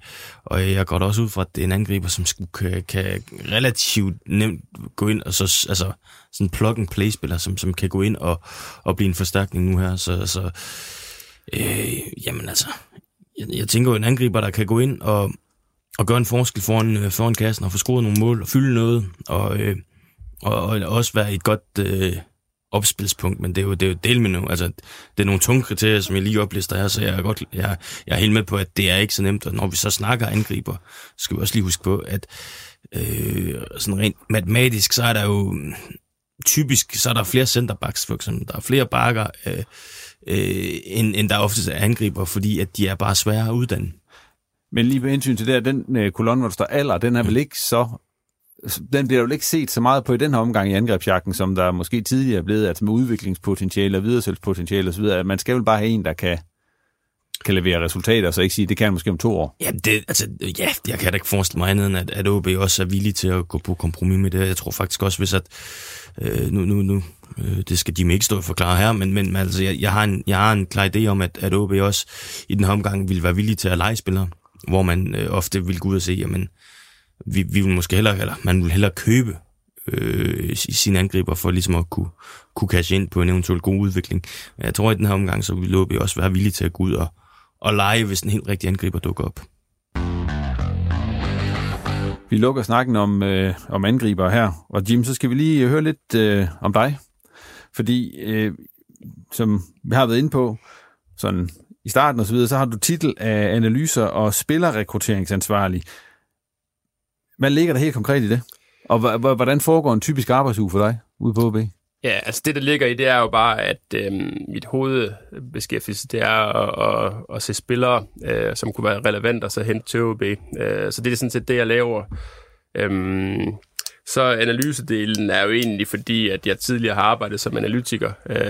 C: og jeg går da også ud fra, at det er en angriber, som skulle, kan, kan relativt nemt gå ind, og så altså, sådan en plug-and-play-spiller, som, som kan gå ind og, og blive en forstærkning nu her. Så, så øh, jamen altså, jeg, jeg tænker jo en angriber, der kan gå ind og, og gøre en forskel foran, øh, foran kassen og få scoret nogle mål og fylde noget, og, øh, og, og også være et godt øh, opspilspunkt, men det er jo, det er jo del med nu. Altså, det er nogle tunge kriterier, som jeg lige oplister her, så jeg er, godt, jeg, jeg er helt med på, at det er ikke så nemt, og når vi så snakker angriber, skal vi også lige huske på, at øh, sådan rent matematisk, så er der jo typisk, så er der flere centerbacks, for eksempel. Der er flere bakker, øh, øh, end, end der ofte er angriber, fordi at de er bare svære at uddanne.
A: Men lige med hensyn til det den øh, kolonne, hvor der står alder, den er vel ikke så den bliver jo ikke set så meget på i den her omgang i angrebsjagten, som der måske tidligere er blevet, altså med udviklingspotentiale og videresælgspotentiale osv. Man skal vel bare have en, der kan, kan levere resultater, så ikke sige, det kan måske om to år.
C: Ja, det, altså, ja, jeg kan da ikke forestille mig andet, end at, at OB også er villig til at gå på kompromis med det. Jeg tror faktisk også, hvis at, øh, nu, nu, nu Øh, det skal de ikke stå og forklare her, men, men altså, jeg, jeg, har en, jeg har en klar idé om, at, at OB også i den her omgang ville være villige til at lege spillere, hvor man øh, ofte vil gå ud og se, jamen, vi, vi vil måske hellere, eller man vil hellere købe øh, sine angriber for ligesom at kunne, kunne cashe ind på en eventuel god udvikling. Men jeg tror, at i den her omgang, så vil OB også være villige til at gå ud og, og lege, hvis en helt rigtig angriber dukker op.
A: Vi lukker snakken om, øh, om angriber her, og Jim, så skal vi lige høre lidt øh, om dig. Fordi, øh, som vi har været inde på, sådan i starten og så videre, så har du titel af analyser og spillerrekrutteringsansvarlig. Hvad ligger der helt konkret i det? Og hvordan foregår en typisk arbejdsuge for dig ude på OB?
B: Ja, altså det, der ligger i, det er jo bare, at øh, mit hovedbeskæftigelse, det er at, at, at se spillere, øh, som kunne være relevant og så hente til OB. Øh, så det er sådan set det, jeg laver. Øh, så analysedelen er jo egentlig fordi, at jeg tidligere har arbejdet som analytiker.
D: Øh,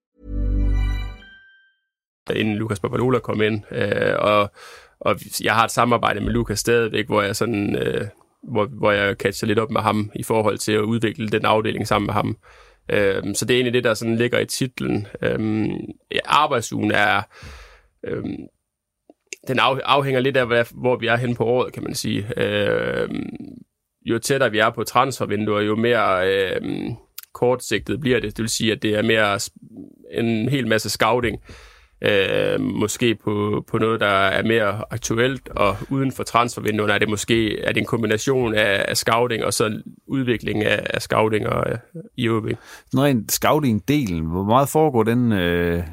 B: Inden Lukas Papalola kom ind. Øh, og, og jeg har et samarbejde med Lukas stadigvæk, hvor jeg sådan... Øh, hvor, hvor jeg catcher lidt op med ham i forhold til at udvikle den afdeling sammen med ham. Øhm, så det er egentlig det, der sådan ligger i titlen. Øh, arbejdsugen er... Øhm, den af, afhænger lidt af, hvad, hvor vi er hen på året, kan man sige. Øhm, jo tættere vi er på transfervinduer, jo mere øhm, kortsigtet bliver det. Det vil sige, at det er mere en hel masse scouting øh, måske på, på noget, der er mere aktuelt, og uden for transfervinduerne er det måske er det en kombination af, af scouting og så udvikling af, af scouting og, øh, i OB.
A: Når en scouting-delen, hvor meget foregår den øh,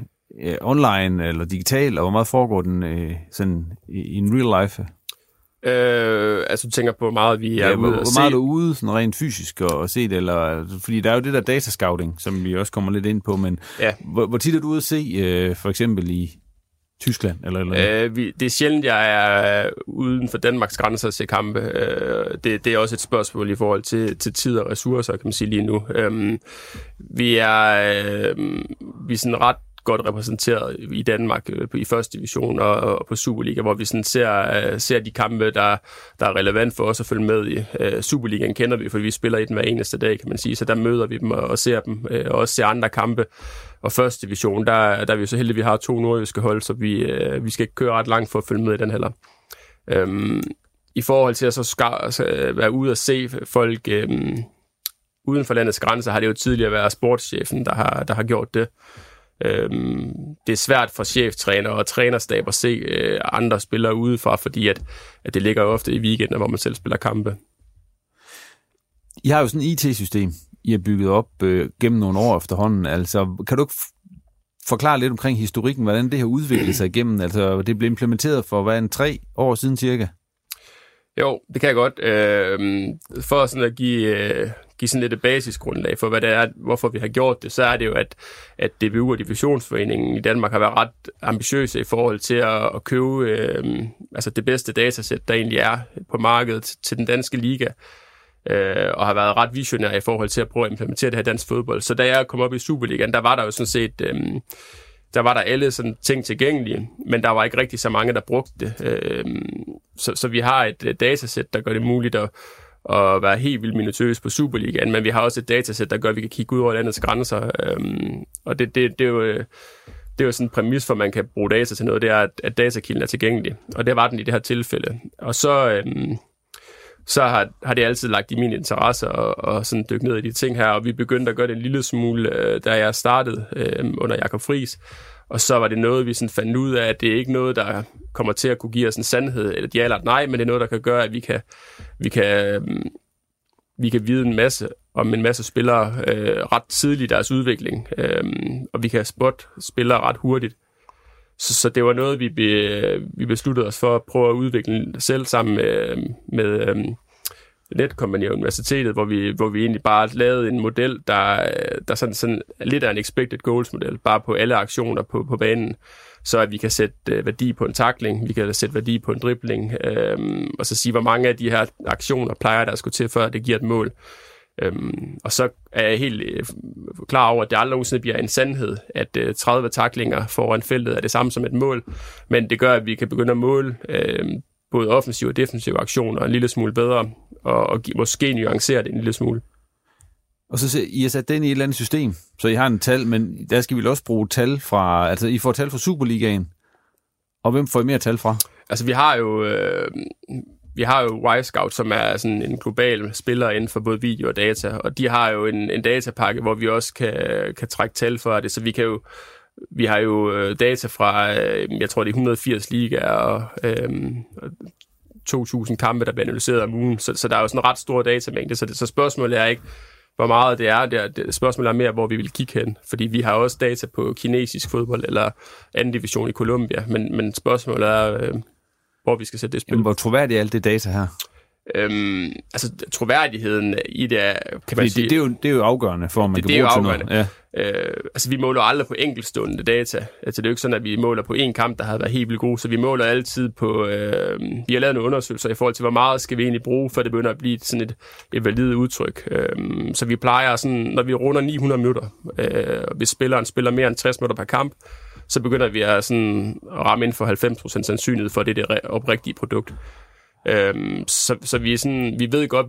A: øh, online eller digital, og hvor meget foregår den øh, sådan i, i en real life?
B: Øh, altså du tænker på, hvor meget vi er
A: ja,
B: ude
A: hvor, hvor meget er du ude sådan rent fysisk og, og se det, eller, fordi der er jo det der datascouting, som vi også kommer lidt ind på, men
B: Ja.
A: hvor, hvor tit er du ude at se, øh, for eksempel i Tyskland? Eller, eller
B: Øh, vi, det er sjældent, jeg er uden for Danmarks grænser at se kampe. Øh, det, det er også et spørgsmål i forhold til, til tid og ressourcer, kan man sige lige nu. Øh, vi er, øh, vi er sådan ret godt repræsenteret i Danmark øh, i første division og, og på Superliga, hvor vi sådan ser, øh, ser de kampe, der, der er relevant for os at følge med i. Øh, Superligaen kender vi, for vi spiller i den hver eneste dag, kan man sige, så der møder vi dem og, og ser dem, og også ser andre kampe. Og første division, der, der er vi så heldige, at vi har to nordjyske hold, så vi, vi skal ikke køre ret langt for at følge med i den heller. Øhm, I forhold til at så skal, altså, være ude og se folk øhm, uden for landets grænser, har det jo tidligere været sportschefen, der har, der har gjort det. Øhm, det er svært for cheftræner og trænerstab at se øh, andre spillere udefra, fordi at, at det ligger jo ofte i weekenden, hvor man selv spiller kampe.
A: I har jo sådan et IT-system, I har bygget op øh, gennem nogle år efterhånden. Altså, kan du ikke forklare lidt omkring historikken, hvordan det har udviklet sig igennem? Altså, det blev implementeret for, hvad, en tre år siden cirka?
B: Jo, det kan jeg godt. Øh, for sådan at give, øh, give sådan lidt et basisgrundlag for, hvad det er, hvorfor vi har gjort det, så er det jo, at, at DBU og Divisionsforeningen i Danmark har været ret ambitiøse i forhold til at, at købe øh, altså det bedste datasæt, der egentlig er på markedet til den danske liga, øh, og har været ret visionær i forhold til at prøve at implementere det her i dansk fodbold. Så da jeg kom op i Superligaen, der var der jo sådan set... Øh, der var der alle sådan ting tilgængelige, men der var ikke rigtig så mange, der brugte det. Øhm, så, så vi har et øh, datasæt, der gør det muligt at, at være helt vildt minutøs på Superligaen, men vi har også et datasæt, der gør, at vi kan kigge ud over landets grænser. Øhm, og det, det, det, er jo, øh, det er jo sådan en præmis for, at man kan bruge data til noget, det er, at, at datakilden er tilgængelig. Og det var den i det her tilfælde. Og så... Øhm, så har, har det altid lagt i min interesse at, at sådan dykke ned i de ting her, og vi begyndte at gøre det en lille smule, øh, da jeg startede øh, under Jakob Friis. Og så var det noget, vi sådan fandt ud af, at det er ikke noget, der kommer til at kunne give os en sandhed, eller ja eller nej, men det er noget, der kan gøre, at vi kan, vi kan, mm, vi kan vide en masse om en masse spillere øh, ret tidligt i deres udvikling, øh, og vi kan spotte spillere ret hurtigt. Så, så det var noget, vi, be, vi besluttede os for at prøve at udvikle selv sammen med, øh, med øhm, Netcompany og Universitetet, hvor vi, hvor vi egentlig bare lavede en model, der, der sådan, sådan lidt er en expected goals model, bare på alle aktioner på, på banen, så at vi kan sætte øh, værdi på en takling, vi kan sætte værdi på en dribling, øhm, og så sige, hvor mange af de her aktioner plejer der at skulle til, før det giver et mål. Øhm, og så er jeg helt øh, klar over, at det aldrig nogensinde bliver en sandhed, at øh, 30 taklinger foran feltet er det samme som et mål, men det gør, at vi kan begynde at måle øh, både offensive og defensive aktioner en lille smule bedre, og, og måske nuancere det en lille smule.
A: Og så I har sat den i et eller andet system, så I har en tal, men der skal vi også bruge tal fra, altså I får tal fra Superligaen, og hvem får I mere tal fra?
B: Altså vi har jo... Øh, vi har jo Y-Scout, som er sådan en global spiller inden for både video og data, og de har jo en, en datapakke, hvor vi også kan, kan trække tal for det, så vi kan jo vi har jo øh, data fra, øh, jeg tror det er 180 ligaer og øh, 2.000 kampe, der bliver analyseret om ugen, så, så der er jo sådan en ret stor datamængde, så, det, så spørgsmålet er ikke, hvor meget det er. Det, er, det spørgsmålet er mere, hvor vi vil kigge hen. Fordi vi har også data på kinesisk fodbold eller anden division i Colombia. Men, men spørgsmålet er, øh, hvor vi skal sætte det spil.
A: Jamen, hvor troværdigt er alt det data her?
B: Øhm, altså, troværdigheden i det er, kan man sige...
A: det, det, er jo, det er jo afgørende for, om man
B: det,
A: kan
B: det er jo afgørende.
A: noget. Ja.
B: Øh, altså, vi måler aldrig på enkeltstående data. Altså, det er jo ikke sådan, at vi måler på en kamp, der har været helt vildt god, så vi måler altid på... Øh, vi har lavet nogle undersøgelser i forhold til, hvor meget skal vi egentlig bruge, for det begynder at blive sådan et, et validt udtryk. Øh, så vi plejer sådan, når vi runder 900 minutter, øh, og hvis spilleren spiller mere end 60 minutter per kamp, så begynder vi at, sådan, at ramme inden for 90% sandsynlighed for, at det er det oprigtige produkt. Øhm, så, så vi, er sådan, vi ved godt,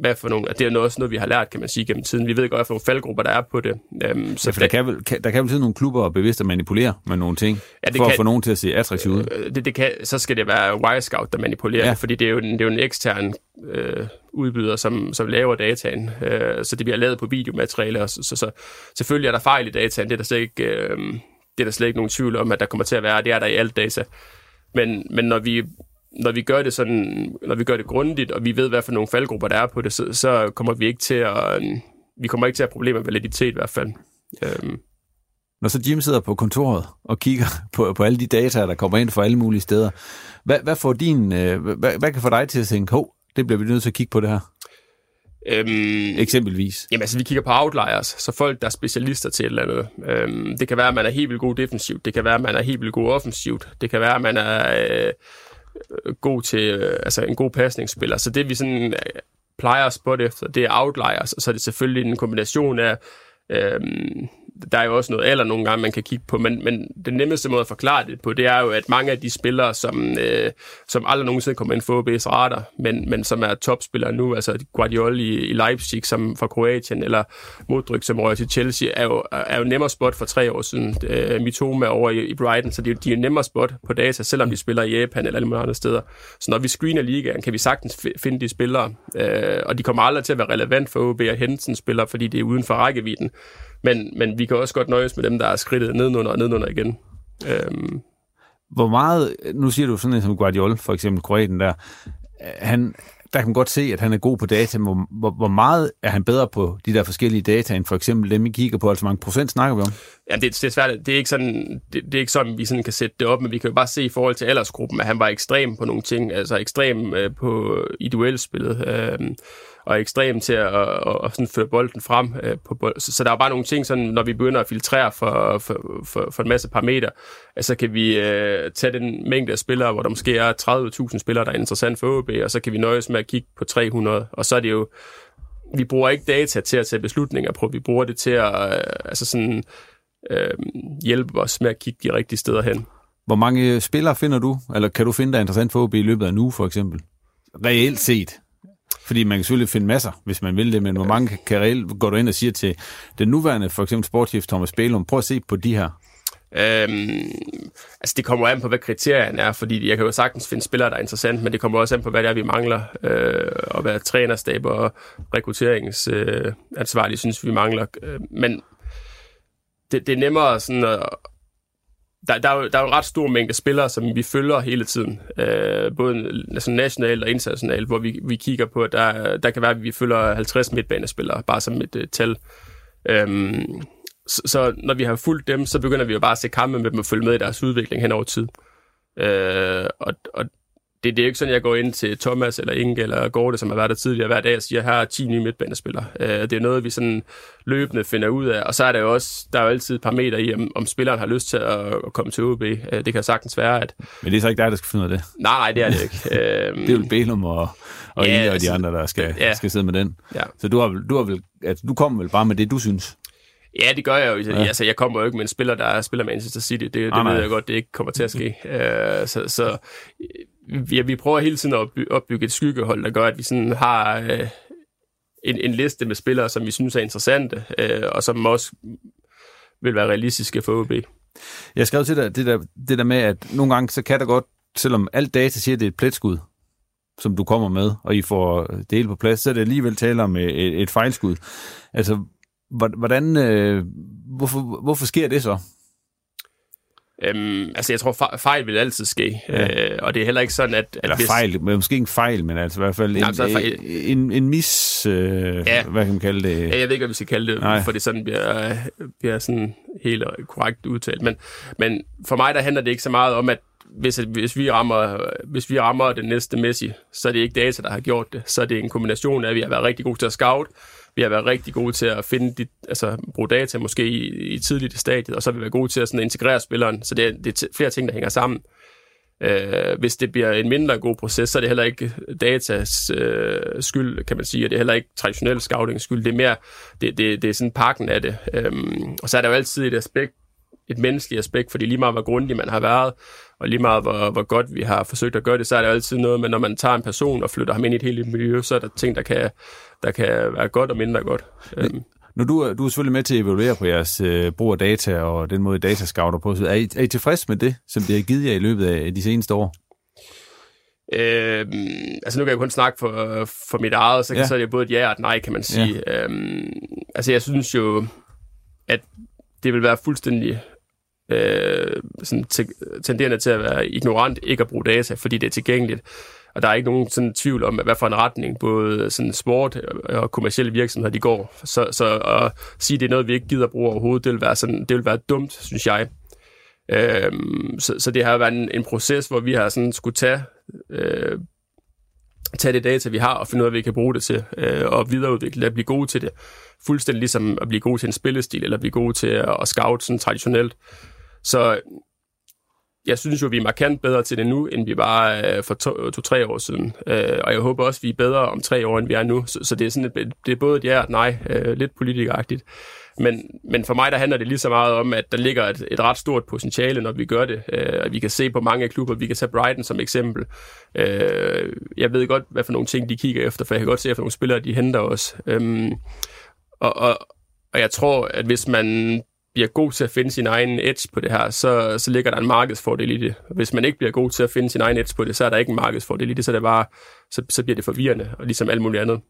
B: hvad for nogle, at det er noget, også noget, vi har lært, kan man sige, gennem tiden. Vi ved godt, hvad for nogle faldgrupper, der er på det. Øhm,
A: Så ja, for der kan, vel, kan, der kan vel sidde nogle klubber og bevidst at manipulere med nogle ting,
B: Ja, det
A: for
B: kan-
A: at få nogen til at se attraktive ud.
B: Øh, det, det kan, så skal det være Wirescout, der manipulerer
A: Ja.
B: fordi det er jo det er jo en ekstern øh, udbyder, som, som laver dataen. Øh, så det bliver lavet på videomateriale, og så, så, så selvfølgelig er der fejl i dataen. Det er der slet ikke, øh, det er der slet ikke nogen tvivl om, at der kommer til at være. Det er der i alt data. Men, men når vi når vi gør det sådan, når vi gør det grundigt, og vi ved, hvad for nogle faldgrupper der er på det, så, så kommer vi ikke til at, øh, vi kommer ikke til at have problemer med validitet i hvert fald. Øhm,
A: Når så Jim sidder på kontoret og kigger på, på alle de data, der kommer ind fra alle mulige steder, hvad, hvad, får din, øh, hvad, hvad kan få dig til at tænke, hov, det bliver vi nødt til at kigge på det her,
B: øhm,
A: eksempelvis?
B: Jamen altså, vi kigger på outliers, så folk, der er specialister til et eller andet. Øhm, det kan være, at man er helt vildt god defensivt. Det kan være, at man er helt vildt god offensivt. Det kan være, at man er øh, god til, øh, altså en god pasningsspiller. Så det vi sådan øh, plejer at spotte efter, det er outliers, og så er det selvfølgelig en kombination af, øhm, der er jo også noget alder nogle gange, man kan kigge på, men, men den nemmeste måde at forklare det på, det er jo, at mange af de spillere, som, øh, som aldrig nogensinde kommer ind for OB's radar, men, men som er topspillere nu, altså Guardiola i, i Leipzig, som fra Kroatien, eller Modric, som rører til Chelsea, er jo, er jo nemmere spot for tre år siden. Øh, Mitoma over i, i Brighton, så de, de er jo nemmere spot på data, selvom de spiller i Japan eller alle mulige andre steder. Så når vi screener ligaen, kan vi sagtens fi- finde de spillere, øh, og de kommer aldrig til at være relevant for OB at hente sådan spiller, fordi det er uden for rækkevidden. Men, men vi kan også godt nøjes med dem, der er skridtet nedenunder og nedenunder igen. Øhm,
A: Hvor meget, nu siger du sådan en som Guardiola, for eksempel Kroaten der, øh, han, der kan man godt se, at han er god på data. Hvor, hvor, hvor meget er han bedre på de der forskellige data, end for eksempel dem, I kigger på? Altså, mange procent snakker vi om?
B: Ja, det, det er svært. Det er ikke sådan, det, det er ikke sådan, vi sådan kan sætte det op, men vi kan jo bare se i forhold til aldersgruppen, at han var ekstrem på nogle ting, altså ekstrem øh, på i duelspillet, øh, og ekstrem til at, og, og sådan føre bolden frem. Øh, på bold. Så, så der er bare nogle ting, sådan, når vi begynder at filtrere for, for, for, for en masse parametre, så kan vi øh, tage den mængde af spillere, hvor der måske er 30.000 spillere, der er interessant for OB, og så kan vi nøjes med at kigge på 300, og så er det jo vi bruger ikke data til at tage beslutninger på, vi bruger det til at øh, altså sådan, øh, hjælpe os med at kigge de rigtige steder hen.
A: Hvor mange spillere finder du, eller kan du finde, der er interessant for OB i løbet af nu for eksempel? Reelt set. Fordi man kan selvfølgelig finde masser, hvis man vil det, men hvor mange kan- kan reelt gå du ind og siger til den nuværende, for eksempel sportschef Thomas Bælum, prøv at se på de her.
B: Øhm, altså det kommer an på, hvad kriterierne er, fordi jeg kan jo sagtens finde spillere, der er interessant, men det kommer også an på, hvad det er, vi mangler, øh, og hvad trænerstab og rekrutteringsansvarlige øh, synes, vi mangler. Øh, men det, det er nemmere sådan at, der, der, er jo, der er jo en ret stor mængde spillere, som vi følger hele tiden, øh, både altså nationalt og internationalt, hvor vi, vi kigger på, at der, der kan være, at vi følger 50 midtbanespillere, bare som et øh, tal. Øhm, så, så når vi har fulgt dem, så begynder vi jo bare at se kampe med dem og følge med i deres udvikling hen over tid. Øh, og, og det, det er jo ikke sådan, jeg går ind til Thomas eller Inge eller Gorte, som har været der tidligere hver dag og siger, her er 10 nye midtbanespillere. Øh, det er noget, vi sådan løbende finder ud af. Og så er der jo også, der er jo altid et par meter i, om, om spilleren har lyst til at, at komme til OB. Øh, det kan sagtens være, at...
A: Men det er så ikke dig, der skal finde ud af det.
B: Nej, nej, det er det ikke. Øh,
A: Det er jo Bælum og, og
B: Ja,
A: Inge og de
B: altså,
A: andre, der skal,
B: ja.
A: skal sidde med den.
B: Ja.
A: Så du, har, du, har vel, altså, du kommer vel bare med det, du synes?
B: Ja, det gør jeg jo.
A: Ja.
B: Altså, jeg kommer jo ikke med en spiller, der spiller Manchester City. Det, det
A: Nej,
B: ved jeg godt, det ikke kommer til at ske. Uh, så så vi, vi prøver hele tiden at opbygge et skyggehold, der gør, at vi sådan har øh, en, en liste med spillere, som vi synes er interessante, øh, og som også vil være realistiske for OB.
A: Jeg skrev til dig det der, det der med, at nogle gange, så kan der godt, selvom alt data siger, at det er et pletskud, som du kommer med, og I får det hele på plads, så er det alligevel taler om øh, et, et fejlskud. Altså, hvordan, øh, hvorfor, hvorfor sker det så?
B: Øhm, altså, jeg tror, fejl vil altid ske. Ja. Øh, og det er heller ikke sådan, at... at
A: Eller hvis... fejl, men måske ikke en fejl, men altså i hvert fald en, Nej, fejl... en, en mis... Øh, ja. Hvad kan man kalde det?
B: Ja, jeg ved ikke, hvad vi skal kalde det, Nej. for det sådan bliver, bliver sådan helt korrekt udtalt. Men, men for mig, der handler det ikke så meget om, at hvis, hvis, vi rammer, hvis vi rammer den næste Messi, så er det ikke data, der har gjort det. Så er det en kombination af, at vi har været rigtig gode til at scout, vi har været rigtig gode til at finde de, altså, bruge data måske i, i tidligt stadie, og så har vi været gode til at sådan integrere spilleren. Så det er, det er flere ting, der hænger sammen. Øh, hvis det bliver en mindre god proces, så er det heller ikke datas øh, skyld, kan man sige, og det er heller ikke traditionel scouting skyld. Det er mere, det, det, det er sådan pakken af det. Øhm, og så er der jo altid et aspekt, et menneskeligt aspekt, fordi lige meget hvor grundig man har været, og lige meget hvor, hvor godt vi har forsøgt at gøre det, så er der altid noget med, når man tager en person og flytter ham ind i et helt miljø, så er der ting, der kan, der kan være godt og mindre godt. Øhm.
A: Nu du, du er selvfølgelig med til at evaluere på jeres øh, brug af data og den måde, data scouter på. Er I, er I tilfreds med det, som det har givet jer i løbet af de seneste år?
B: Øh, altså nu kan jeg kun snakke for, for mit eget, så, ja. så er det både et ja og et nej, kan man sige. Ja. Øhm, altså jeg synes jo, at det vil være fuldstændig øh, sådan tenderende til at være ignorant, ikke at bruge data, fordi det er tilgængeligt. Og der er ikke nogen sådan tvivl om, hvad for en retning både sådan sport og kommersielle virksomheder de går. Så, så at sige, at det er noget, vi ikke gider bruge overhovedet, det vil være, sådan, det vil være dumt, synes jeg. Øhm, så, så det har været en, en proces, hvor vi har sådan skulle tage, øh, tage det data, vi har, og finde ud af, hvad vi kan bruge det til, øh, og videreudvikle det, at blive gode til det. Fuldstændig ligesom at blive god til en spillestil, eller blive god til at, at scout sådan traditionelt. Så jeg synes jo, vi er markant bedre til det nu, end vi var øh, for to-tre to, år siden. Øh, og jeg håber også, vi er bedre om tre år, end vi er nu. Så, så det, er sådan et, det er både et ja og et nej, øh, lidt politikeragtigt. Men, men for mig, der handler det lige så meget om, at der ligger et, et ret stort potentiale, når vi gør det. Øh, vi kan se på mange klubber, vi kan tage Brighton som eksempel. Øh, jeg ved godt, hvad for nogle ting, de kigger efter, for jeg kan godt se, hvad for nogle spillere, de henter os. Øh, og, og, og jeg tror, at hvis man bliver god til at finde sin egen edge på det her, så, så ligger der en markedsfordel i det. Hvis man ikke bliver god til at finde sin egen edge på det, så er der ikke en markedsfordel i det, så, det bare, så, så bliver det forvirrende, og ligesom alt muligt andet.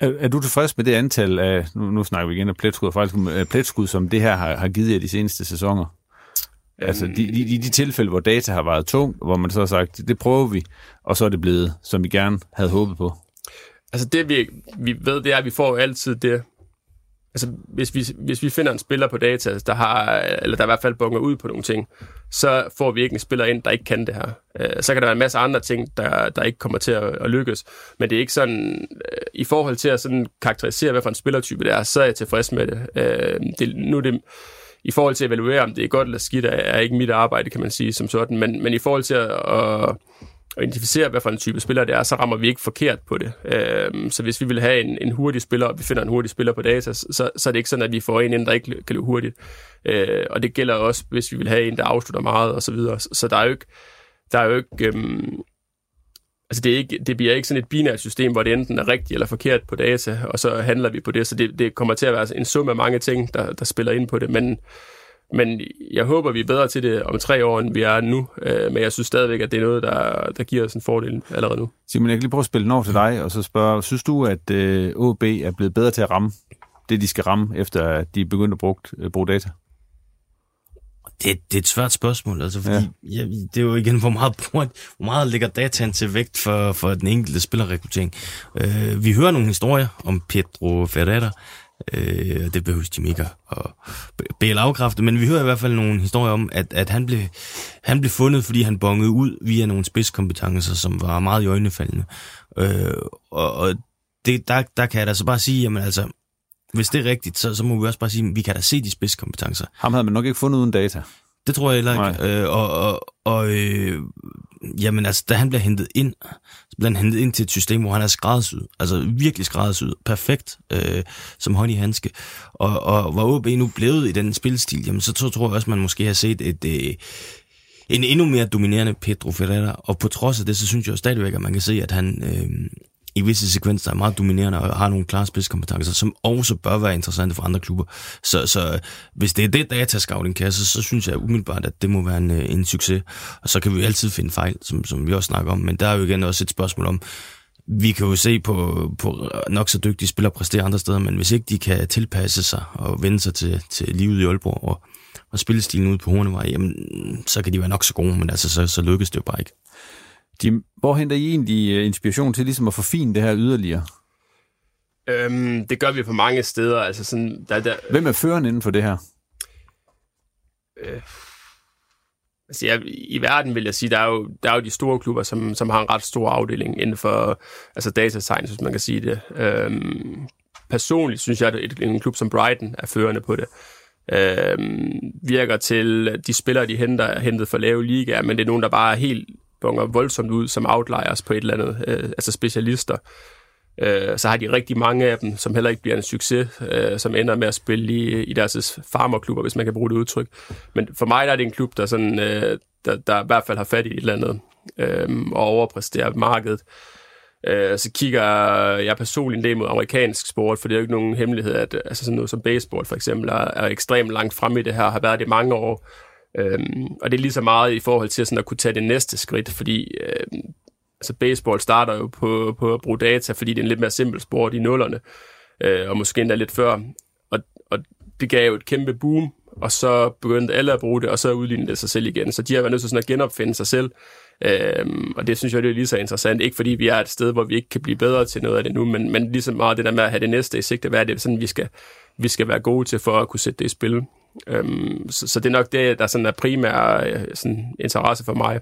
A: Er, er du tilfreds med det antal af, nu, nu snakker vi igen om pletskud, faktisk om pletskud, som det her har, har givet jer de seneste sæsoner? Altså de, de, de, de tilfælde, hvor data har været tung, hvor man så har sagt, det prøver vi, og så er det blevet, som vi gerne havde håbet på.
B: Altså det vi, vi ved, det er, at vi får altid det, altså hvis vi, hvis vi finder en spiller på data, der har, eller der i hvert fald bunger ud på nogle ting, så får vi ikke en spiller ind, der ikke kan det her. Øh, så kan der være en masse andre ting, der, der ikke kommer til at, at lykkes, men det er ikke sådan, øh, i forhold til at sådan karakterisere, hvad for en spillertype det er, så er jeg tilfreds med det. Øh, det nu er det i forhold til at evaluere, om det er godt eller skidt, er ikke mit arbejde, kan man sige, som sådan, men, men i forhold til at, at at identificere, hvad for en type spiller det er, så rammer vi ikke forkert på det. Øh, så hvis vi vil have en, en hurtig spiller, og vi finder en hurtig spiller på data, så, så er det ikke sådan, at vi får en ind, der ikke kan løbe hurtigt. Øh, og det gælder også, hvis vi vil have en, der afslutter meget, osv. så videre. Så, så der er jo ikke... Der er jo ikke øh, altså det, er ikke, det bliver ikke sådan et binært system, hvor det enten er rigtigt eller forkert på data, og så handler vi på det. Så det, det kommer til at være en sum af mange ting, der, der spiller ind på det. Men men jeg håber, vi er bedre til det om tre år, end vi er nu. Øh, men jeg synes stadigvæk, at det er noget, der, der giver os en fordel allerede nu.
A: Simon, jeg kan lige prøve at spille den over til dig, og så spørge, synes du, at øh, OB er blevet bedre til at ramme det, de skal ramme, efter at de er begyndt at bruge, øh, bruge data?
C: Det, det er et svært spørgsmål, altså, fordi ja. Ja, det er jo igen, hvor meget, hvor meget ligger dataen til vægt for, for den enkelte spillerrekruttering. Øh, vi hører nogle historier om Pedro Ferreira, Øh, det behøver Jim ikke at bede afkræfte, men vi hører i hvert fald nogle historier om, at, at han, blev, han blev fundet, fordi han bongede ud via nogle spidskompetencer, som var meget i øjnefaldende. Øh, og og det, der, der kan jeg da så bare sige, jamen altså, hvis det er rigtigt, så, så må vi også bare sige, at vi kan da se de spidskompetencer.
A: Ham havde man nok ikke fundet uden data.
C: Det tror jeg heller ikke. Øh, og og, og øh, jamen altså, da han bliver hentet ind, så blev han hentet ind til et system, hvor han er skræddersyet. Altså virkelig skræddersyet. Perfekt øh, som hånd i handske. Og, og hvor OB nu blevet i den spilstil, jamen så, så tror jeg også, man måske har set et... Øh, en endnu mere dominerende Pedro Ferreira, og på trods af det, så synes jeg stadigvæk, at man kan se, at han øh, i visse sekvenser er meget dominerende og har nogle klare spidskompetencer, som også bør være interessante for andre klubber. Så, så hvis det er det, datascouting kan, så, så synes jeg umiddelbart, at det må være en, øh, en succes. Og så kan vi jo altid finde fejl, som, som vi også snakker om, men der er jo igen også et spørgsmål om, vi kan jo se på, på nok så dygtige spillere præstere andre steder, men hvis ikke de kan tilpasse sig og vende sig til, til livet i Aalborg og, og spillestilen ude på Hornevej, jamen, så kan de være nok så gode, men altså, så, så lykkes det jo bare ikke.
A: Jim, hvor henter I egentlig øh, inspiration til ligesom at forfine det her yderligere?
B: Øhm, det gør vi på mange steder. Altså sådan, der, der,
A: Hvem er føreren inden for det her?
B: Øh, altså jeg, I verden vil jeg sige, der er jo, der er jo de store klubber, som, som har en ret stor afdeling inden for altså data science, hvis man kan sige det. Øhm, personligt synes jeg, at en klub som Brighton er førende på det. Øhm, virker til, de spillere, de henter, er hentet for lave ligaer, men det er nogen, der bare er helt bonger voldsomt ud som outliers på et eller andet, øh, altså specialister. Øh, så har de rigtig mange af dem, som heller ikke bliver en succes, øh, som ender med at spille i, i deres farmerklubber, hvis man kan bruge det udtryk. Men for mig der er det en klub, der, sådan, øh, der, der i hvert fald har fat i et eller andet øh, og overpræsterer markedet. Øh, så kigger jeg personligt en del mod amerikansk sport, for det er jo ikke nogen hemmelighed, at altså sådan noget som baseball for eksempel er, er ekstremt langt fremme i det her, har været det mange år. Øhm, og det er lige så meget i forhold til sådan at kunne tage det næste skridt, fordi øhm, altså baseball starter jo på, på at bruge data, fordi det er en lidt mere simpel sport i nullerne, øh, og måske endda lidt før. Og, og det gav jo et kæmpe boom, og så begyndte alle at bruge det, og så udlignede det sig selv igen. Så de har været nødt til sådan at genopfinde sig selv, øhm, og det synes jeg, det er lige så interessant. Ikke fordi vi er et sted, hvor vi ikke kan blive bedre til noget af det nu, men, men ligesom meget det der med at have det næste i sigte, hvad er det sådan, vi skal, vi skal være gode til for at kunne sætte det i spil. Øhm, så, så det er nok det, der sådan er primær øh, sådan, interesse for mig.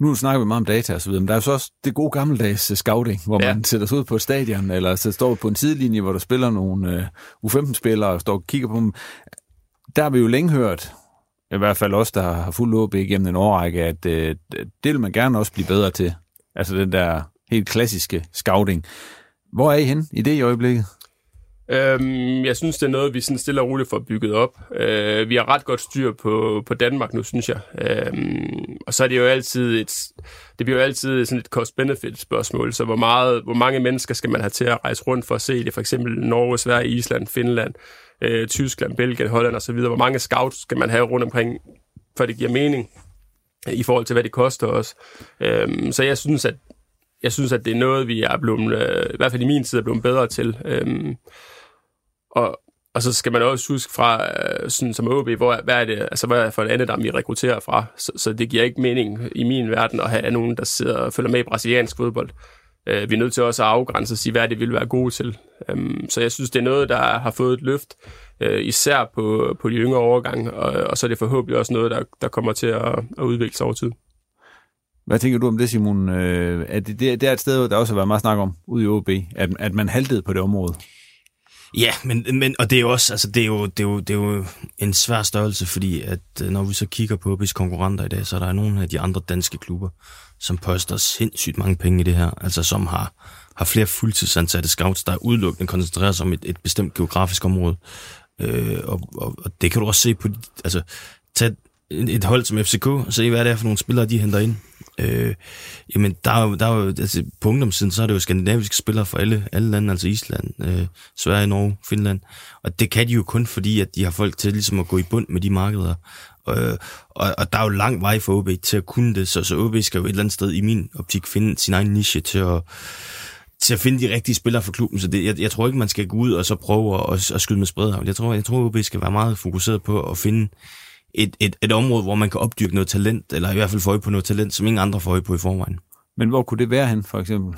A: Nu snakker vi meget om data og så videre, men der er jo så også det gode gammeldags scouting, hvor ja. man sætter sig ud på et stadion, eller så står på en sidelinje, hvor der spiller nogle uh, U15-spillere og står og kigger på dem. Der har vi jo længe hørt, i hvert fald os, der har fuldt OB igennem en årrække, at uh, det vil man gerne også blive bedre til. Altså den der helt klassiske scouting. Hvor er I hen i det i øjeblikket?
B: Øhm, jeg synes, det er noget, vi sådan stille og roligt får bygget op. Øh, vi har ret godt styr på, på Danmark nu, synes jeg. Øhm, og så er det jo altid et, det bliver jo altid sådan et cost-benefit spørgsmål. Så hvor, meget, hvor mange mennesker skal man have til at rejse rundt for at se det? For eksempel Norge, Sverige, Island, Finland, øh, Tyskland, Belgien, Holland osv. Hvor mange scouts skal man have rundt omkring, for det giver mening øh, i forhold til, hvad det koster os. Øhm, så jeg synes, at jeg synes, at det er noget, vi er blevet, øh, i hvert fald i min tid, er blevet bedre til. Øhm, og, og så skal man også huske fra, øh, sådan som OB, hvor, hvad er det, altså hvad er det for et andet, der vi rekrutterer fra. Så, så, det giver ikke mening i min verden at have nogen, der sidder og følger med i brasiliansk fodbold. Øh, vi er nødt til også at afgrænse og sige, hvad det vil være gode til. Øhm, så jeg synes, det er noget, der har fået et løft, øh, især på, på de yngre overgange, og, og så er det forhåbentlig også noget, der, der kommer til at, at udvikle sig over tid.
A: Hvad tænker du om det, Simon? Øh, er det, det, det er et sted, der også har været meget snak om ude i OB, at, at man haltede på det område?
C: Ja, men, men og det er jo også, altså det er jo, det er jo, det er jo en svær størrelse, fordi at øh, når vi så kigger på OB's konkurrenter i dag, så er der nogle af de andre danske klubber, som poster sindssygt mange penge i det her, altså som har, har flere fuldtidsansatte scouts, der udelukkende koncentrerer sig om et, et bestemt geografisk område. Øh, og, og, og det kan du også se på, altså tag et hold som FCK, og se hvad det er for nogle spillere, de henter ind øh, jamen der er jo, der er jo altså, på ungdomssiden, så er det jo skandinaviske spillere fra alle, alle lande, altså Island, øh, Sverige, Norge, Finland, og det kan de jo kun fordi, at de har folk til ligesom at gå i bund med de markeder, øh, og, og der er jo lang vej for OB til at kunne det, så, så OB skal jo et eller andet sted i min optik finde sin egen niche til at til at finde de rigtige spillere for klubben. Så det, jeg, jeg tror ikke, man skal gå ud og så prøve at, at, at skyde med spredhavn. Jeg tror, jeg tror, OB skal være meget fokuseret på at finde et, et, et område, hvor man kan opdyrke noget talent, eller i hvert fald få øje på noget talent, som ingen andre får øje på i forvejen.
A: Men hvor kunne det være hen, for eksempel?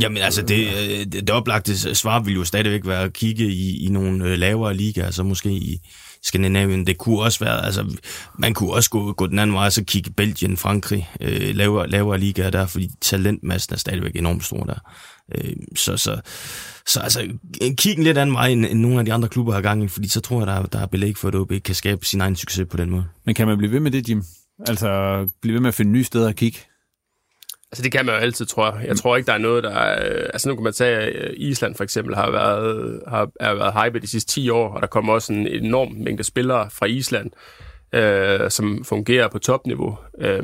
C: Jamen altså, det, øh, det, det oplagte svar ville jo stadigvæk være at kigge i, i nogle øh, lavere ligaer, altså måske i Skandinavien. Det kunne også være, altså man kunne også gå, gå den anden vej, så kigge Belgien, Frankrig, øh, lavere, lavere ligaer der, fordi talentmassen er stadigvæk enormt stor der. Øh, så, så, så altså, kig en lidt anden vej, end, end nogle af de andre klubber har gang i, fordi så tror jeg, der, der er belæg for, at OB kan skabe sin egen succes på den måde.
A: Men kan man blive ved med det, Jim? Altså, blive ved med at finde nye steder at kigge?
B: Altså det kan man jo altid, tror jeg. Jeg tror ikke, der er noget, der er... Altså nu kan man tage, at Island for eksempel har været, har, har været hype de sidste 10 år, og der kommer også en enorm mængde spillere fra Island, øh, som fungerer på topniveau øh,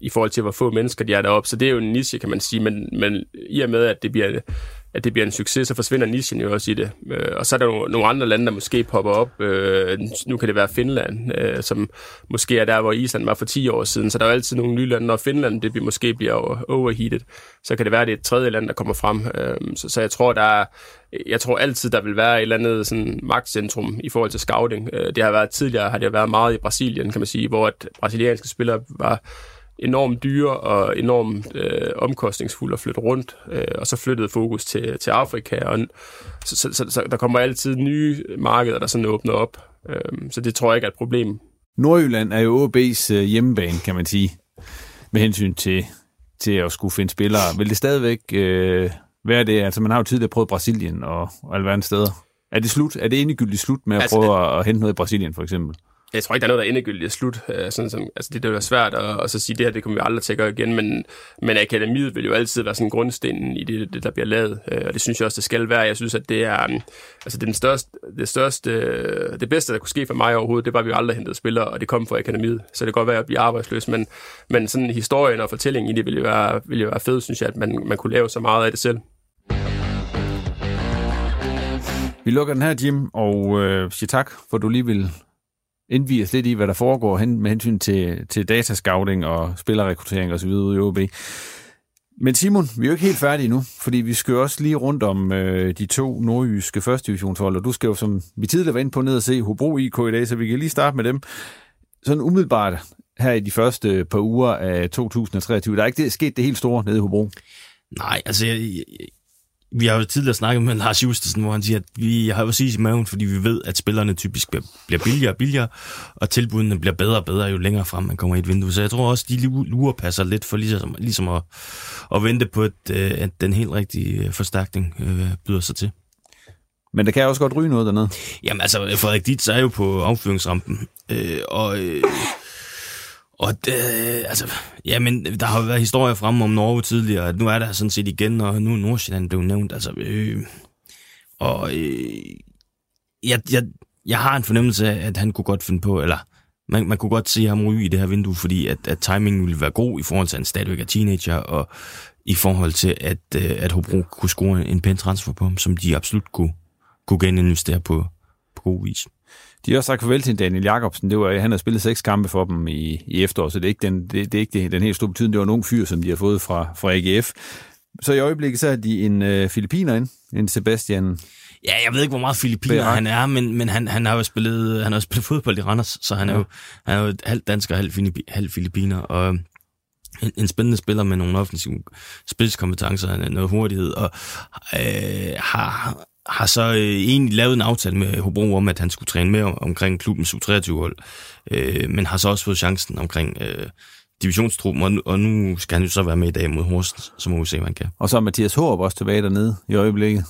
B: i forhold til, hvor få mennesker de er deroppe. Så det er jo en niche, kan man sige. Men, men i og med, at det bliver at det bliver en succes, så forsvinder nichen jo også i det. Øh, og så er der jo nogle andre lande, der måske popper op. Øh, nu kan det være Finland, øh, som måske er der, hvor Island var for 10 år siden. Så der er jo altid nogle nye lande, når Finland det måske bliver overheated. Så kan det være, at det er et tredje land, der kommer frem. Øh, så, så jeg tror, der er, jeg tror altid, der vil være et eller andet sådan, magtcentrum i forhold til scouting. Øh, det har været tidligere, har det været meget i Brasilien, kan man sige, hvor at brasilianske spillere var enormt dyre og enormt øh, omkostningsfulde at flytte rundt, øh, og så flyttede fokus til, til Afrika, og så, så, så, så der kommer altid nye markeder, der sådan åbner op, øh, så det tror jeg ikke er et problem.
A: Nordjylland er jo OB's øh, hjemmebane, kan man sige, med hensyn til, til at skulle finde spillere. Vil det stadigvæk øh, være det? Altså man har jo tidligere prøvet Brasilien og, og alle steder. Er det slut? Er det endegyldigt slut med at altså, prøve at, at hente noget i Brasilien, for eksempel?
B: Jeg tror ikke, der er noget, der er endegyldigt slut. Øh, sådan som, altså, det, det er svært at, at så sige, det her det kommer vi aldrig til at gøre igen, men, men akademiet vil jo altid være sådan grundstenen i det, det, der bliver lavet, øh, og det synes jeg også, det skal være. Jeg synes, at det er, mm, altså, det, er den største, det største, det bedste, der kunne ske for mig overhovedet, det var, at vi aldrig hentede spillere, og det kom fra akademiet. Så det kan godt være at blive arbejdsløs, men, men sådan historien og fortællingen i det ville jo være, ville jo være fed, synes jeg, at man, man kunne lave så meget af det selv.
A: Vi lukker den her, Jim, og øh, siger tak, for du lige vil indviger os lidt i, hvad der foregår hen, med hensyn til, til datascouting og spillerrekruttering osv. ude i OB. Men Simon, vi er jo ikke helt færdige nu, fordi vi skal jo også lige rundt om øh, de to nordjyske første divisionshold, og du skal jo, som vi tidligere var inde på, ned og se Hobro IK i dag, så vi kan lige starte med dem. Sådan umiddelbart her i de første par uger af 2023, der er ikke det, sket det helt store nede i Hobro.
C: Nej, altså jeg, vi har jo tidligere snakket med Lars Justesen, hvor han siger, at vi har jo sige i maven, fordi vi ved, at spillerne typisk bliver billigere og billigere, og tilbudene bliver bedre og bedre, jo længere frem man kommer i et vindue. Så jeg tror også, de lurer passer lidt for ligesom, ligesom at, at vente på, at, øh, at den helt rigtige øh, forstærkning øh, byder sig til.
A: Men der kan også godt ryge noget dernede.
C: Jamen altså, Frederik Dietz er jo på affyringsrampen, øh, og... Øh, og det, øh, altså, ja, men der har jo været historier frem om Norge tidligere, at nu er der sådan set igen, og nu er Nordsjælland blevet nævnt, altså, øh, og øh, jeg, jeg, jeg har en fornemmelse af, at han kunne godt finde på, eller man, man kunne godt se ham ryge i det her vindue, fordi at, at timingen ville være god i forhold til, at han stadigvæk er teenager, og i forhold til, at, øh, at Hobro kunne score en pæn transfer på ham, som de absolut kunne, kunne geninvestere på, på god vis.
A: De har også sagt farvel til Daniel Jakobsen. Det var, han har spillet seks kampe for dem i, i efterår, så det er ikke, den, det, det er ikke den helt store betydning. Det var nogle fyr, som de har fået fra, fra AGF. Så i øjeblikket så er de en øh, filipiner ind, en Sebastian
C: Ja, jeg ved ikke, hvor meget filipiner han er, men, men han, han har jo spillet, han har spillet fodbold i Randers, så han er jo, han er jo halvt dansker, halvt, halv filipiner, og en, en spændende spiller med nogle offensive spilskompetencer, noget hurtighed, og øh, har, har så øh, egentlig lavet en aftale med Hobro om, at han skulle træne mere omkring klubbens U23-hold, øh, men har så også fået chancen omkring øh, divisionstruppen, og, og nu skal han jo så være med i dag mod Horsens, så må vi se, hvad han kan.
A: Og så er Mathias Hårup også tilbage dernede i øjeblikket.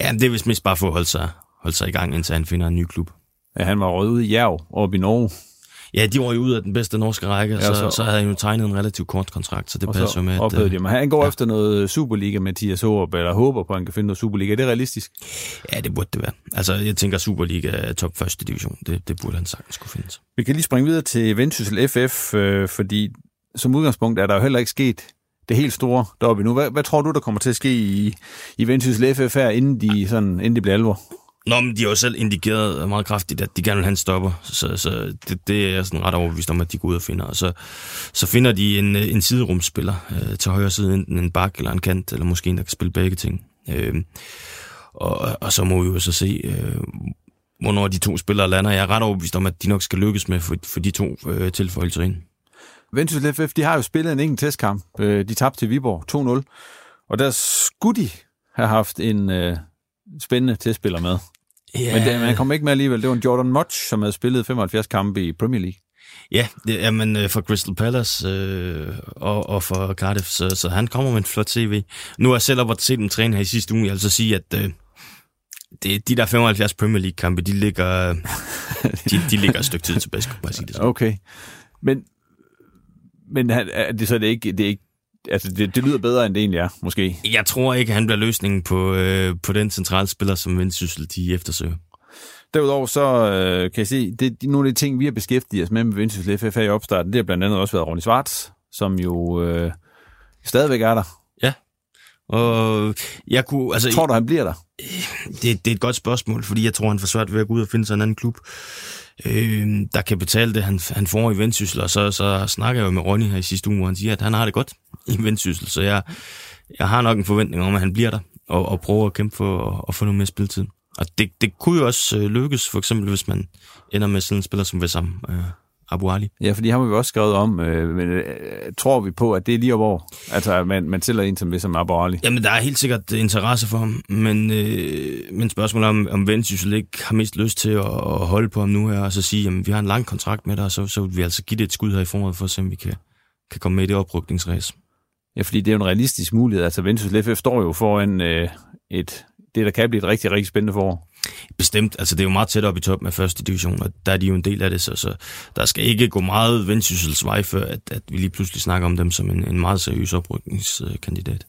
C: Ja, det er vist mest bare for at holde sig, holde sig i gang, indtil han finder en ny klub.
A: Ja, han var røget ud i Jerv, oppe i Norge.
C: Ja, de var jo ud af den bedste norske række, ja, så, så, så havde han jo tegnet en relativt kort kontrakt, så det passer jo med.
A: At, de ham. Han går ja. efter noget Superliga, Mathias Håb, eller håber på, at han kan finde noget Superliga. Er det realistisk?
C: Ja, det burde det være. Altså, jeg tænker, Superliga er top første division. Det, det burde han sagtens kunne finde.
A: Vi kan lige springe videre til Vendsyssel FF, øh, fordi som udgangspunkt er der jo heller ikke sket det helt store deroppe nu. Hvad, hvad tror du, der kommer til at ske i, i Vendsyssel FF her, inden de, sådan, inden de bliver alvor?
C: Nå, men de har jo selv indikeret meget kraftigt, at de gerne vil have en stopper, så, så det, det er jeg sådan ret overbevist om, at de går ud og finder. Og så, så finder de en, en siderumsspiller øh, til højre side, enten en bak eller en kant, eller måske en, der kan spille begge ting. Øh, og, og så må vi jo så se, øh, hvornår de to spillere lander. Jeg er ret overbevist om, at de nok skal lykkes med for, for de to øh, tilføjelser ind.
A: Vendsyssel FF, de har jo spillet en enkelt testkamp. Øh, de tabte til Viborg 2-0, og der skulle de have haft en øh, spændende testspiller med. Yeah. Men det, man kom ikke med alligevel. Det var en Jordan Mutch, som havde spillet 75 kampe i Premier League.
C: Ja, det, jamen øh, for Crystal Palace øh, og, og for Cardiff, så, så han kommer med en flot CV. Nu har jeg selv op set dem træne her i sidste uge, jeg vil så sige, at øh, det, de der 75 Premier League-kampe, de ligger, de, de ligger et stykke tid tilbage, skulle bare sige det
A: sådan. Okay, men, men er det, så det ikke, det er ikke altså, det, det lyder bedre, end det egentlig er, måske.
C: Jeg tror ikke, han bliver løsningen på, øh, på den centrale spiller, som Vendsyssel de eftersøger.
A: Derudover så øh, kan jeg se, det er nogle af de ting, vi har beskæftiget os med med Vendsyssel FF i opstarten. Det har blandt andet også været Ronny Svarts, som jo øh, stadigvæk er der.
C: Ja, Og jeg kunne, altså,
A: Tror du, han bliver der?
C: det, det er et godt spørgsmål, fordi jeg tror, han får svært ved at gå ud og finde sig en anden klub, øh, der kan betale det, han, han får i vendsyssel. Og så, så snakker jeg jo med Ronny her i sidste uge, hvor han siger, at han har det godt i vendsyssel. Så jeg, jeg har nok en forventning om, at han bliver der og, og prøver at kæmpe for at, at få noget mere spilletid. Og det, det kunne jo også øh, lykkes, for eksempel hvis man ender med sådan en spiller som Vesam. øh, Abu Ali.
A: Ja, fordi ham har vi også skrevet om, øh, men øh, tror vi på, at det er lige over? Altså, man, man sælger en som Vessam Abu Ali?
C: Jamen, der er helt sikkert interesse for ham, men, øh, men spørgsmålet er, om, om Vendsyssel ikke har mest lyst til at, at holde på ham nu her, og så sige, jamen, vi har en lang kontrakt med dig, og så, så vil vi altså give det et skud her i foråret, for at se, om vi kan, kan komme med i det oprykningsræs.
A: Ja, fordi det er jo en realistisk mulighed. Altså, Vendsyssel FF står jo foran øh, et, det, der kan blive et rigtig, rigtig spændende forår.
C: Bestemt. Altså, det er jo meget tæt op i toppen af første division, og der er de jo en del af det, så, så der skal ikke gå meget vendsyssels vej, før at, at vi lige pludselig snakker om dem som en, en meget seriøs oprykningskandidat.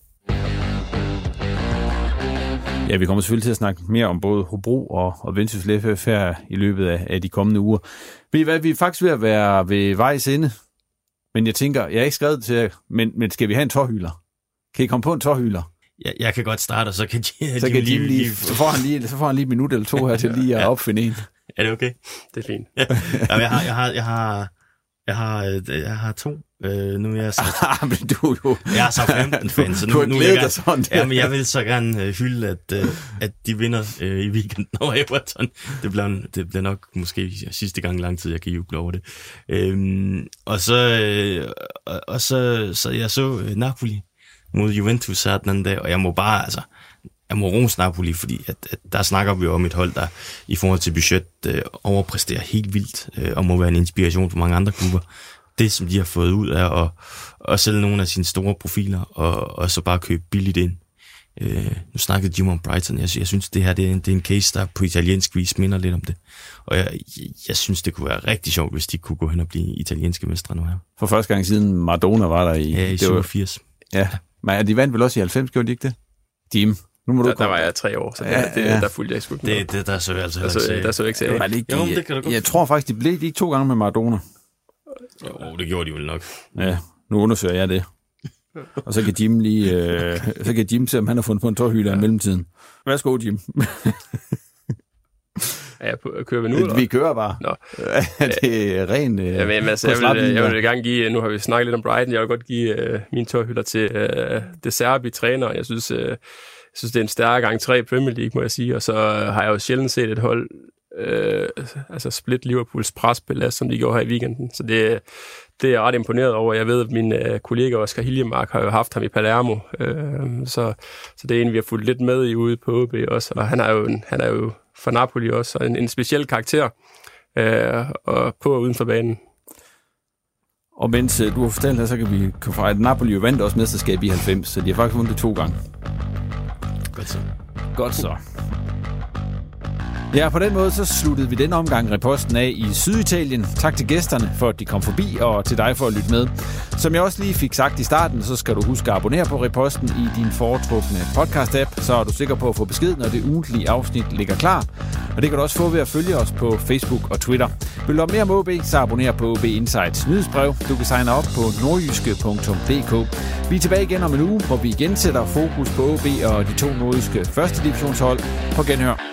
A: Ja, vi kommer selvfølgelig til at snakke mere om både Hobro og, og Vendsyssel FF her i løbet af, af de kommende uger. Ved I hvad, vi er faktisk ved at være ved vejs ende. Men jeg tænker, jeg er ikke skrevet til jer, men, men skal vi have en tårhylder? Kan I komme på en tårhylder?
C: Jeg, jeg kan godt starte, og så kan de,
A: så, kan de lige, lige, så, får han lige, så får han lige et minut eller to her til lige at opfinde en.
C: Er det okay?
B: Det er fint.
C: Ja. Jamen, jeg har, jeg har, jeg har, jeg har, øh, jeg har to. Øh, nu er jeg så...
A: Ah, men du jo...
C: Jeg er så 15 fan, så nu,
A: du har
C: nu jeg,
A: dig sådan.
C: Ja, men jeg vil så gerne øh, hylde, at, øh, at de vinder øh, i weekenden over Everton. Det bliver, det bliver nok måske sidste gang lang tid, jeg kan juble over det. Øhm, og så, øh, og, og så, så jeg så øh, Napoli mod Juventus her den anden dag, og jeg må bare, altså, jeg må rose Napoli, fordi at, at der snakker vi om et hold, der i forhold til budget øh, overpræsterer helt vildt, øh, og må være en inspiration for mange andre klubber. Det, som de har fået ud af at, at sælge nogle af sine store profiler, og, og så bare købe billigt ind. Øh, nu snakkede Jim om Brighton. Jeg, jeg synes, det her det er, en, det er en case, der på italiensk vis minder lidt om det. Og jeg, jeg, synes, det kunne være rigtig sjovt, hvis de kunne gå hen og blive italienske mestre nu her.
A: For første gang siden Maradona var der i...
C: Ja, i
A: det var,
C: 87.
A: Ja, men de vandt vel også i 90, gjorde de ikke det? Jim, nu må du
B: Der, der var jeg tre år, så det,
A: Ja,
B: det,
A: ja.
B: der fulgte jeg sgu ikke med.
C: Det, det der så jeg altså
B: der så,
C: ikke
B: der så jeg ikke.
A: Var det ikke,
C: Jo, det kan du godt
A: jeg tror faktisk, de blev de ikke to gange med Maradona.
C: Jo, det gjorde de vel nok.
A: Ja, nu undersøger jeg det. Og så kan Jim lige, øh, så kan Jim se, om han har fundet på en tårhylder ja. i mellemtiden. Værsgo, Jim.
B: Er på, kører vi nu? Eller?
A: Vi kører bare.
B: Nå.
A: det er ren øh,
B: Ja, men, altså, jeg, vil, jeg vil gerne give, nu har vi snakket lidt om Brighton, jeg vil godt give øh, mine tårhylder til øh, De Serbi træner. Jeg synes, øh, jeg synes, det er en stærk gang tre i Premier League, må jeg sige. Og så øh, har jeg jo sjældent set et hold øh, altså split Liverpools presbelast, som de gjorde her i weekenden. Så det, det er jeg ret imponeret over. Jeg ved, at min øh, kollega Oscar Hiljemark har jo haft ham i Palermo, øh, så, så det er en, vi har fulgt lidt med i ude på OB også. Og han er jo, en, han er jo for Napoli også, og en, en speciel karakter øh, og på og uden for banen.
A: Og mens øh, du har fortalt her, så kan vi konfere, at Napoli jo vandt også mesterskab i 90, så de har faktisk vundet det to gange.
C: Godt så.
A: Godt så. Ja, på den måde så sluttede vi den omgang reposten af i Syditalien. Tak til gæsterne for, at de kom forbi, og til dig for at lytte med. Som jeg også lige fik sagt i starten, så skal du huske at abonnere på reposten i din foretrukne podcast-app, så er du sikker på at få besked, når det ugentlige afsnit ligger klar. Og det kan du også få ved at følge os på Facebook og Twitter. Vil du have mere om OB, så abonner på OB Insights nyhedsbrev. Du kan signe op på nordjyske.dk. Vi er tilbage igen om en uge, hvor vi igen sætter fokus på OB og de to nordjyske første divisionshold. På genhør.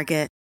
D: Target.